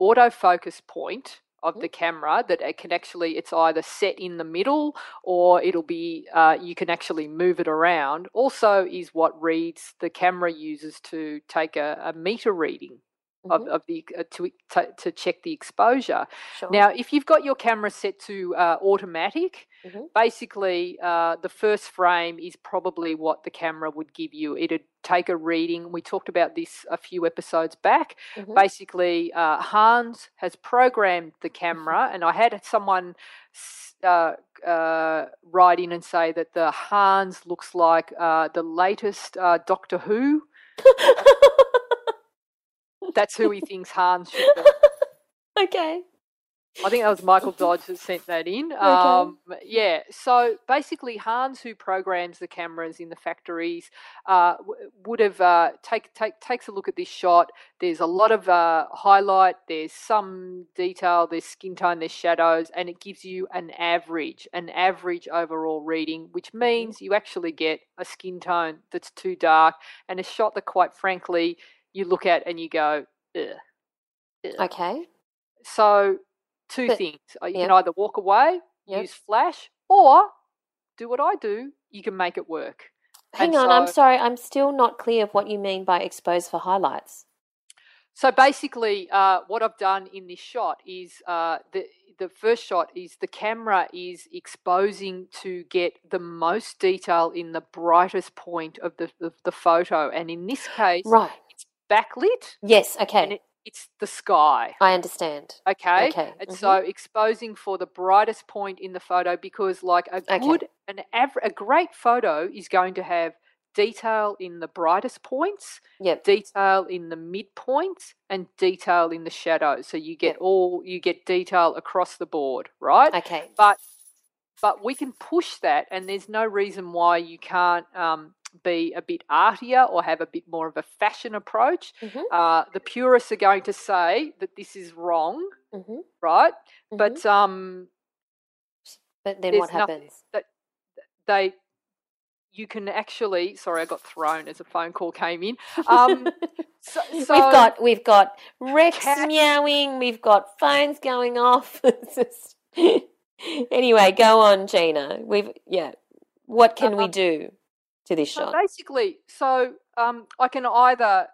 autofocus point of Mhm. the camera that it can actually it's either set in the middle or it'll be uh, you can actually move it around. Also, is what reads the camera uses to take a, a meter reading of, Mhm. of the uh, to, to to check the exposure. Sure. Now, if you've got your camera set to uh, automatic, Mhm. basically uh, the first frame is probably what the camera would give you. It'd take a reading. We talked about this a few episodes back. Mhm. Basically, uh, Hans has programmed the camera, and I had someone uh, uh, write in and say that the Hans looks like uh, the latest uh, Doctor Who. That's who he thinks Hans should be. okay. I think that was Michael Dodge that sent that in. Um, yeah, so basically, Hans, who programs the cameras in the factories, uh, would have uh, take take takes a look at this shot. There's a lot of uh, highlight. There's some detail. There's skin tone. There's shadows, and it gives you an average, an average overall reading, which means you actually get a skin tone that's too dark and a shot that, quite frankly, you look at and you go, Ugh. Okay. So, two But- things. Uh, You yeah. can either walk away, Yep. use flash, or do what I do. You can make it work. Hang And on, I'm sorry. I'm still not clear of what you mean by expose for highlights. So basically, uh, what I've done in this shot is uh, the the first shot is the camera is exposing to get the most detail in the brightest point of the the, the photo, and in this case, Right. it's backlit Yes. Okay. It, it's the sky. I understand. Okay. Okay, And mhm. so exposing for the brightest point in the photo because like a Okay. good an aver- a great photo is going to have detail in the brightest points, Yep. detail in the midpoints and detail in the shadows. So you get Yep. all you get detail across the board, right? Okay. But but we can push that and there's no reason why you can't um, be a bit artier or have a bit more of a fashion approach. Mhm. Uh, the purists are going to say that this is wrong, hmm right? Mhm. But um, but then what happens? that they you can actually. Sorry, I got thrown as a phone call came in. Um, so, we've got we've got Rex Cat- meowing. We've got phones going off. Just- anyway, go on, Gina. We've yeah. What can we Um, do to this so shot? basically, so um, I can either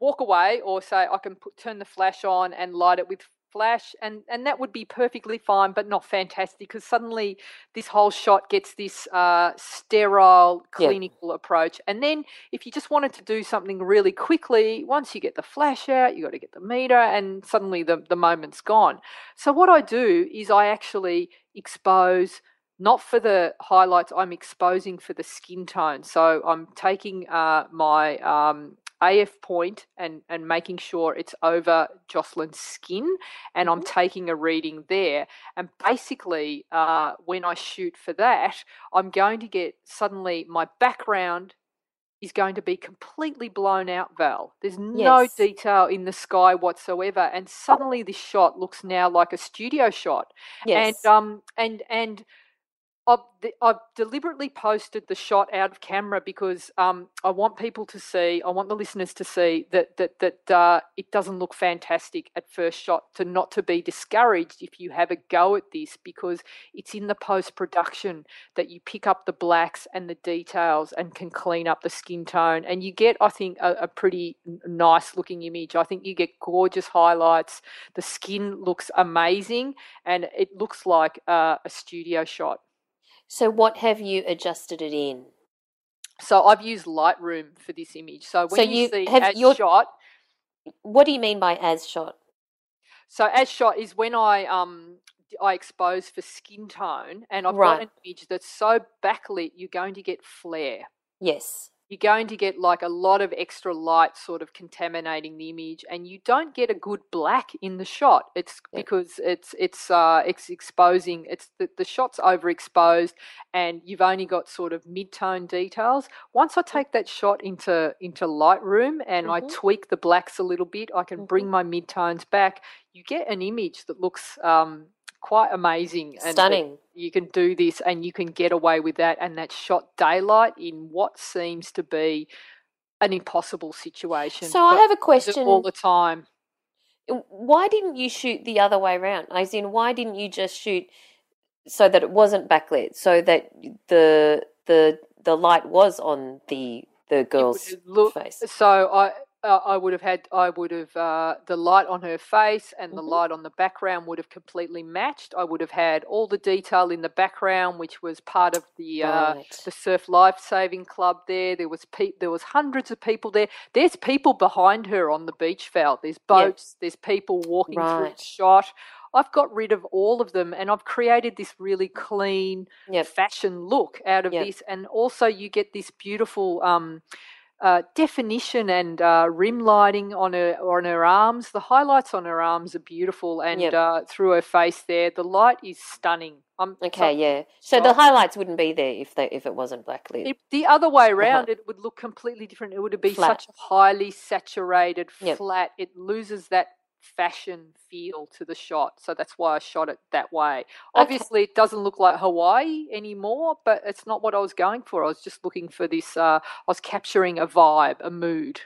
walk away or say I can put, turn the flash on and light it with flash, and and that would be perfectly fine, but not fantastic because suddenly this whole shot gets this uh, sterile, Yeah. clinical approach. And then if you just wanted to do something really quickly, once you get the flash out, you got to get the meter, and suddenly the the moment's gone. So what I do is I actually expose not for the highlights i'm exposing for the skin tone. So i'm taking uh, my um, af point and and making sure it's over jocelyn's skin and i'm taking a reading there. And basically uh, when i shoot for that i'm going to get suddenly my background is going to be completely blown out val. There's no Yes. detail in the sky whatsoever and suddenly this shot looks now like a studio shot. Yes. and um and and I've, I've deliberately posted the shot out of camera because um, I want people to see, I want the listeners to see that that that uh, it doesn't look fantastic at first shot. To not to be discouraged if you have a go at this because it's in the post production that you pick up the blacks and the details and can clean up the skin tone, and you get, I think, a, a pretty nice looking image. I think you get gorgeous highlights. The skin looks amazing, and it looks like uh, a studio shot. So what have you adjusted it in? So I've used Lightroom for this image. So when So you, you see have as your- shot, What do you mean by as shot? so as shot is when I um I expose for skin tone, and I've Right. got an image that's so backlit, you're going to get flare. Yes. You're going to get like a lot of extra light sort of contaminating the image, and you don't get a good black in the shot. It's Yeah. because it's it's uh it's exposing. It's the, the shot's overexposed, and you've only got sort of mid-tone details. Once I take that shot into into Lightroom and I Mhm. tweak the blacks a little bit, I can bring my mid-tones back. You get an image that looks um quite amazing and Stunning. you can do this and you can get away with that and that shot daylight in what seems to be an impossible situation. So I have a question. all the time. Uh, why didn't you shoot the other way around? As in, why didn't you just shoot so that it wasn't backlit, so that the the the light was on the the girl's look face? so I uh, I would have had I would have uh, the light on her face and the Mhm. light on the background would have completely matched. I would have had all the detail in the background, which was part of the uh, the Surf Life Saving Club. There, there was pe- there was hundreds of people there. There's people behind her on the beach felt. There's boats. There's people walking through Right. the shot. I've got rid of all of them, and I've created this really clean Yep. fashion look out of Yep. this. And also, you get this beautiful um, uh, definition and uh, rim lighting on her on her arms. The highlights on her arms are beautiful, and Yep. uh, through her face there, the light is stunning. So Okay, yeah. So the highlights wouldn't be there if they if it wasn't backlit. if the other way around, it would look completely different. It would be Flat. such a highly saturated, Yep. flat. It loses that fashion feel to the shot. So that's why I shot it that way. Obviously, it doesn't look like Hawaii anymore, but it's not what I was going for. I was just looking for this. Uh, I was capturing a vibe, a mood.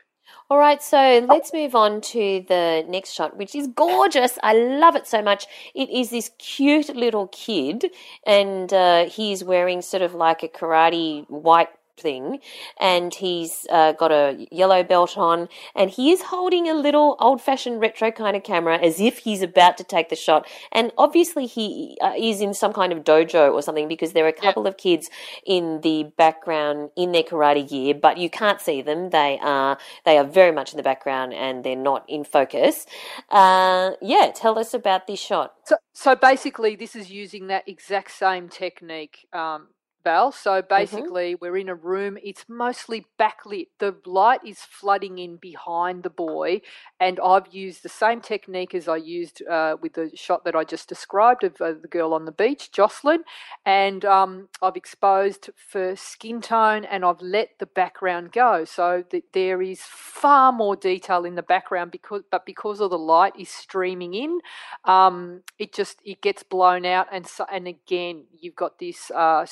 All right, so let's move on to the next shot, which is gorgeous. I love it so much. It is this cute little kid, and uh, he's wearing sort of like a karate white thing, and he's uh, got a yellow belt on, and he is holding a little old fashioned retro kind of camera as if he's about to take the shot. And obviously, he uh, is in some kind of dojo or something because there are a Yeah. couple of kids in the background in their karate gear, but you can't see them. They are they are very much in the background and they're not in focus. Uh, yeah, tell us about this shot. So, so basically, this is using that exact same technique, um, Val. So basically, we're in a room. It's mostly backlit. The light is flooding in behind the boy, and I've used the same technique as I used uh, with the shot that I just described of uh, the girl on the beach, Jocelyn. And um, I've exposed for skin tone, and I've let the background go, so that there is far more detail in the background because, but because of the light is streaming in, um, it just it gets blown out and so, and again you've got this uh,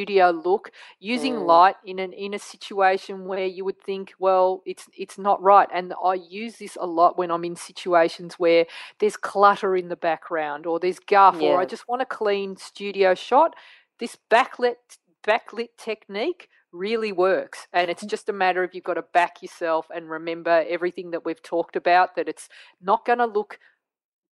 studio look using Mm. light in an in a situation where you would think well it's it's not right. And I use this a lot when I'm in situations where there's clutter in the background or there's guff or I just want a clean studio shot this backlit backlit technique really works. And it's just a matter of you've got to back yourself and remember everything that we've talked about that it's not going to look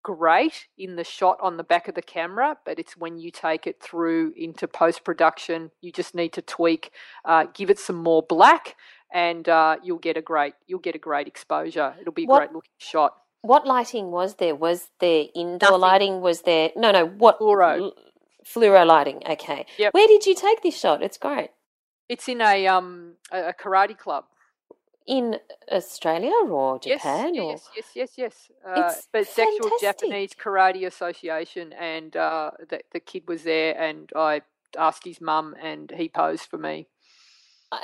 great in the shot on the back of the camera, but it's when you take it through into post production, you just need to tweak, uh, give it some more black, and uh, you'll get a great you'll get a great exposure. It'll be a What- great looking shot. What lighting was there? Was there indoor Nothing. lighting? Was there no no what Fluoro. l- fluoro lighting? Okay. Yep. Where did you take this shot? It's great. It's in a um a, a karate club. In Australia or Japan yes, or yes, yes, yes, yes. Uh, It's but it's actual. Japanese Karate Association, and uh, the the kid was there, and I asked his mum, and he posed for me.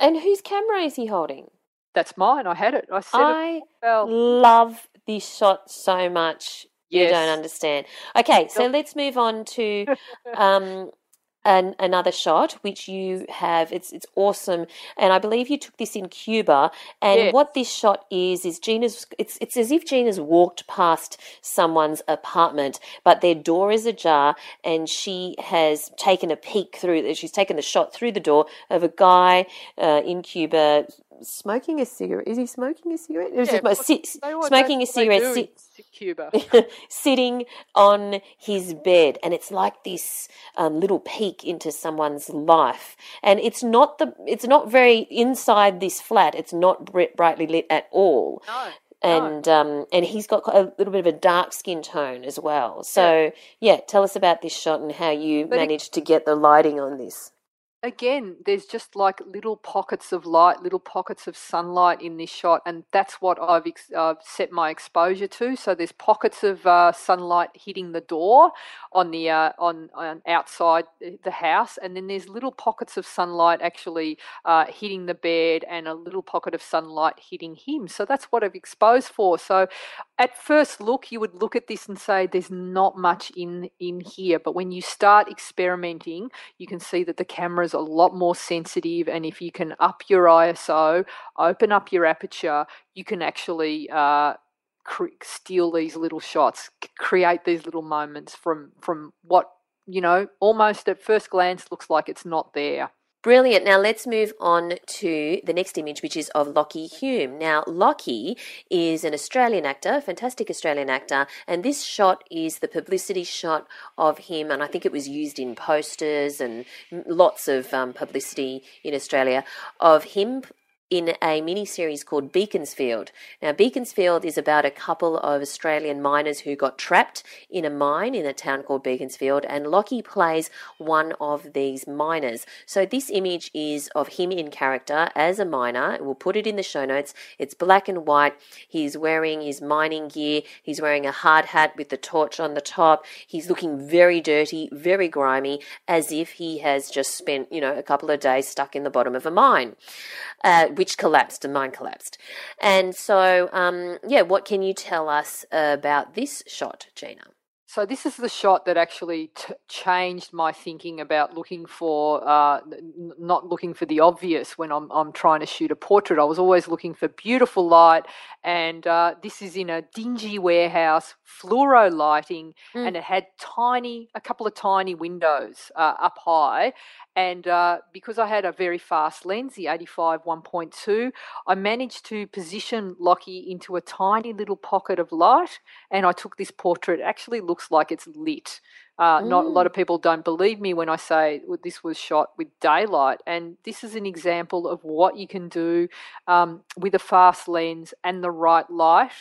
and whose camera is he holding? That's mine. I had it. I said. I Well, love this shot so much. You don't understand. Okay, so let's move on to um, an, another shot, which you have. It's it's awesome, and I believe you took this in Cuba. And Yeah. what this shot is is Gina's. It's it's as if Gina's walked past someone's apartment, but their door is ajar, and she has taken a peek through. She's taken the shot through the door of a guy uh, in Cuba smoking a cigarette. Is he smoking a cigarette? It was Yeah, just sit- smoking a that's what they cigarette. sit- Cuba. sitting on his bed and it's like this um, little peek into someone's life and it's not the it's not very inside this flat it's not bri- brightly lit at all No. and um, and he's got a little bit of a dark skin tone as well so yeah tell us about this shot and how you But it- managed to get the lighting on this Again, there's just like little pockets of light, little pockets of sunlight in this shot, and that's what I've ex- uh, set my exposure to. So there's pockets of uh, sunlight hitting the door on the uh, on, on outside the the house, and then there's little pockets of sunlight actually uh, hitting the bed, and a little pocket of sunlight hitting him. So that's what I've exposed for. So at first look, you would look at this and say there's not much in in here. But when you start experimenting, you can see that the camera's a lot more sensitive, and if you can up your ISO, open up your aperture, you can actually uh, steal these little shots, create these little moments from from what you know almost at first glance looks like it's not there. Brilliant. Now let's move on to the next image, which is of Lachy Hulme. Now, Lachy is an Australian actor, fantastic Australian actor, and this shot is the publicity shot of him, and I think it was used in posters and lots of um, publicity in Australia of him in a mini series called Beaconsfield. Now, Beaconsfield is about a couple of Australian miners who got trapped in a mine in a town called Beaconsfield, and Lachy plays one of these miners. So, this image is of him in character as a miner. We'll put it in the show notes. It's black and white. He's wearing his mining gear, he's wearing a hard hat with the torch on the top. He's looking very dirty, very grimy, as if he has just spent, you know, a couple of days stuck in the bottom of a mine. Uh, which collapsed and mine collapsed. And so, um, yeah, what can you tell us about this shot, Gina? So this is the shot that actually t- changed my thinking about looking for, uh, n- not looking for the obvious when I'm I'm trying to shoot a portrait. I was always looking for beautiful light, and uh, this is in a dingy warehouse, fluoro lighting, Mm. and it had tiny, a couple of tiny windows uh, up high. And uh, because I had a very fast lens, the 85 1.2, I managed to position Lachy into a tiny little pocket of light and I took this portrait. It actually looks like it's lit. Uh, Not a lot of people don't believe me when I say this was shot with daylight, and this is an example of what you can do um, with a fast lens and the right light.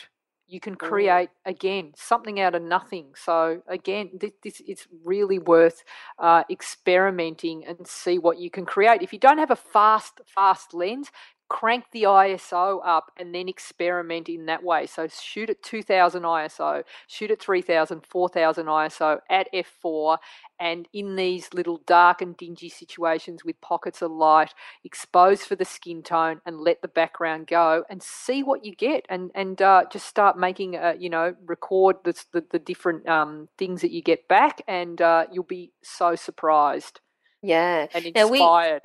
You can create again something out of nothing. So again, this, this it's really worth uh, experimenting and see what you can create. If you don't have a fast fast lens, crank the ISO up and then experiment in that way. So shoot at 2000 ISO, shoot at 3000, 4000 ISO at f4 and in these little dark and dingy situations with pockets of light, expose for the skin tone and let the background go and see what you get and and uh, just start making uh, you know record the, the, the different um, things that you get back and uh, you'll be so surprised Yeah. and Now we- inspired.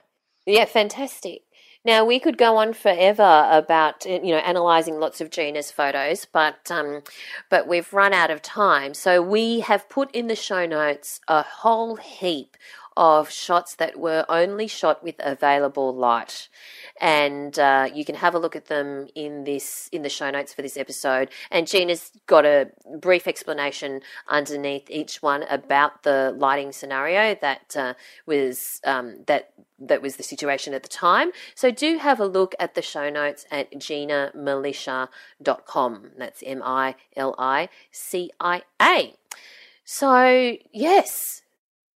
Yeah, fantastic. Now we could go on forever about uh, you know analyzing lots of Gina's photos, but um, but we've run out of time. So we have put in the show notes a whole heap of shots that were only shot with available light, and uh, you can have a look at them in this in the show notes for this episode. And Gina's got a brief explanation underneath each one about the lighting scenario that uh, was um, that that was the situation at the time. So do have a look at the show notes at ginamilicia.com. That's M I L I C I A. So, yes,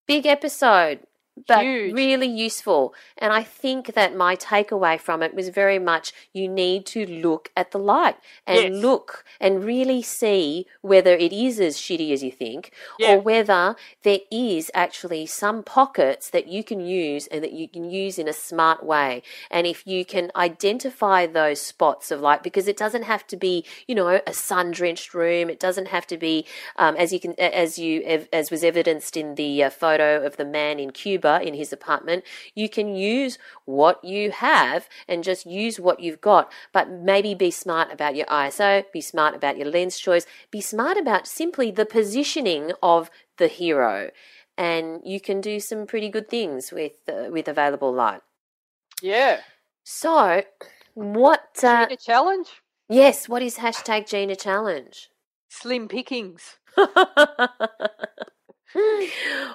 big episode, but Huge. really useful. And I think that my takeaway from it was very much you need to look at the light and Yes. look and really see whether it is as shitty as you think Yeah. or whether there is actually some pockets that you can use and that you can use in a smart way. And if you can identify those spots of light, because it doesn't have to be, you know, a sun drenched room. It doesn't have to be, um, as you can, as you, as was evidenced in the uh, photo of the man in Cuba in his apartment. You can use what you have and just use what you've got, but maybe be smart about your ISO, be smart about your lens choice, be smart about simply the positioning of the hero, and you can do some pretty good things with uh, with available light. Yeah. So, what? Uh, Gina challenge? yes, what is hashtag Gina Challenge? Slim pickings.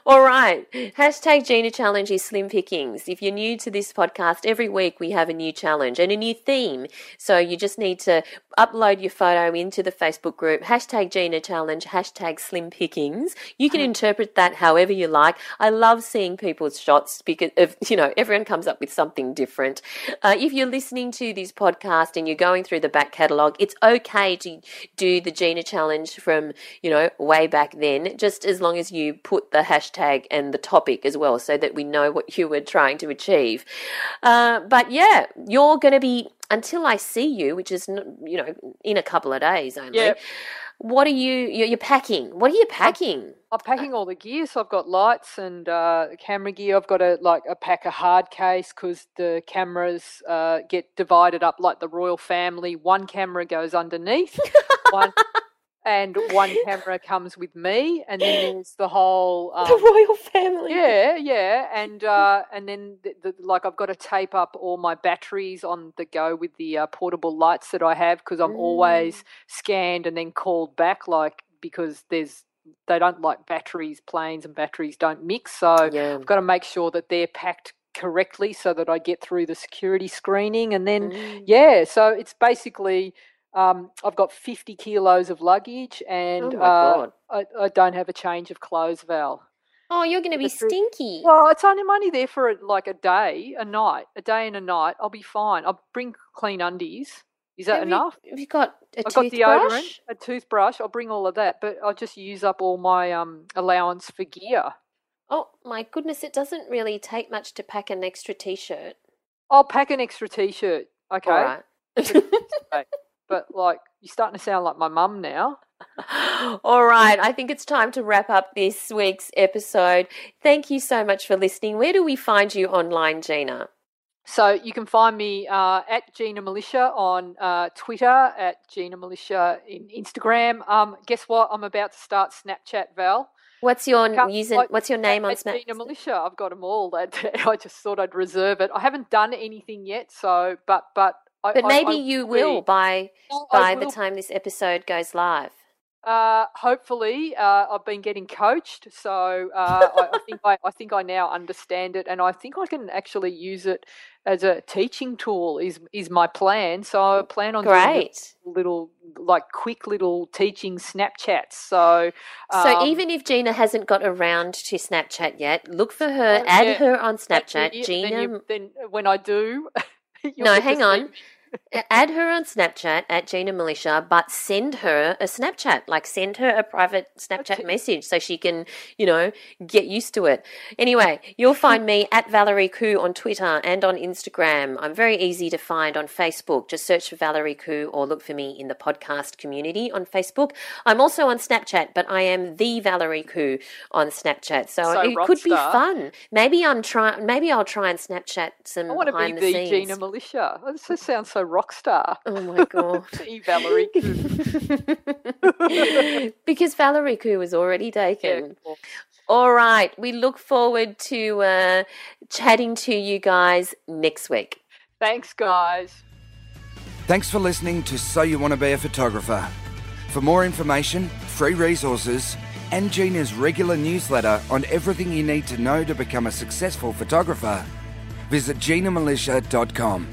All right. Hashtag Gina Challenge is slim pickings. If you're new to this podcast, every week we have a new challenge and a new theme. So you just need to upload your photo into the Facebook group. Hashtag Gina Challenge, hashtag slim pickings. You can interpret that however you like. I love seeing people's shots because of, you know, everyone comes up with something different. Uh, if you're listening to this podcast and you're going through the back catalogue, it's okay to do the Gina Challenge from, you know, way back then, just as long as you put the hashtag and the topic as well so that we know what you were trying to achieve. Uh, but yeah, you're going to be until I see you, which is you know in a couple of days only. Yep. What are you? You're, packing. What are you packing? I'm packing all the gear, so I've got lights and uh, camera gear. I've got a like a pack a hard case because the cameras uh, get divided up like the royal family. One camera goes underneath, one and one camera comes with me, and then there's the whole um, the royal family. yeah, yeah, and uh, and then the, the, like I've got to tape up all my batteries on the go with the uh, portable lights that I have because I'm Mm. always scanned and then called back, like because there's they don't like batteries, planes and batteries don't mix, so Yeah. I've got to make sure that they're packed correctly so that I get through the security screening, and then Mm. yeah, so it's basically. Um, I've got 50 kilos of luggage and Oh uh. I, I don't have a change of clothes, Val. Oh, you're going to be truth- stinky. Well, it's only I'm only there for like a day, a night, a day and a night. I'll be fine. I'll bring clean undies. Is that Have you- enough? Have you got a I've got toothbrush? deodorant, a toothbrush. I'll bring all of that, but I'll just use up all my um allowance for gear. Oh my goodness! It doesn't really take much to pack an extra t-shirt. I'll pack an extra t-shirt, okay? But like, you're starting to sound like my mum now. All right, I think it's time to wrap up this week's episode. Thank you so much for listening. Where do we find you online, Gina? So you can find me uh, at Gina Milicia on uh, Twitter, at Gina Milicia in Instagram. Um, guess what? I'm about to start Snapchat, Val. What's your user? like, What's your name on Snapchat? Gina Milicia, I've got them all. That I just thought I'd reserve it. I haven't done anything yet, so but but. I, But maybe I you be. will by No, by the time this episode goes live. Uh, hopefully, uh, I've been getting coached, so uh, I, I think I, I think I now understand it, and I think I can actually use it as a teaching tool. Is is my plan? So I plan on doing Great. little, like quick little teaching Snapchats. So So um, even if Gina hasn't got around to Snapchat yet, look for her, Oh, add yeah. her on then Snapchat. you- Gina, Then, you, then when I do, No, hang on. Add her on Snapchat at Gina Milicia, but send her a Snapchat. Like send her a private Snapchat Okay. message so she can, you know, get used to it. Anyway, you'll find me at Valerie Khoo on Twitter and on Instagram. I'm very easy to find on Facebook. Just search for Valerie Khoo or look for me in the podcast community on Facebook. I'm also on Snapchat, but I am the Valerie Khoo on Snapchat. So, So it could be fun. Maybe I'm trying. Maybe I'll try and Snapchat some I want to be the, the. Gina Milicia. This sounds so rock star. Oh my god. The Valerie. because Valerie Khoo was already Yeah, taken. cool. All right. We look forward to uh, chatting to you guys next week. Thanks, guys. Thanks for listening to So You Want to Be a Photographer. For more information, free resources, and Gina's regular newsletter on everything you need to know to become a successful photographer, visit ginamilicia.com.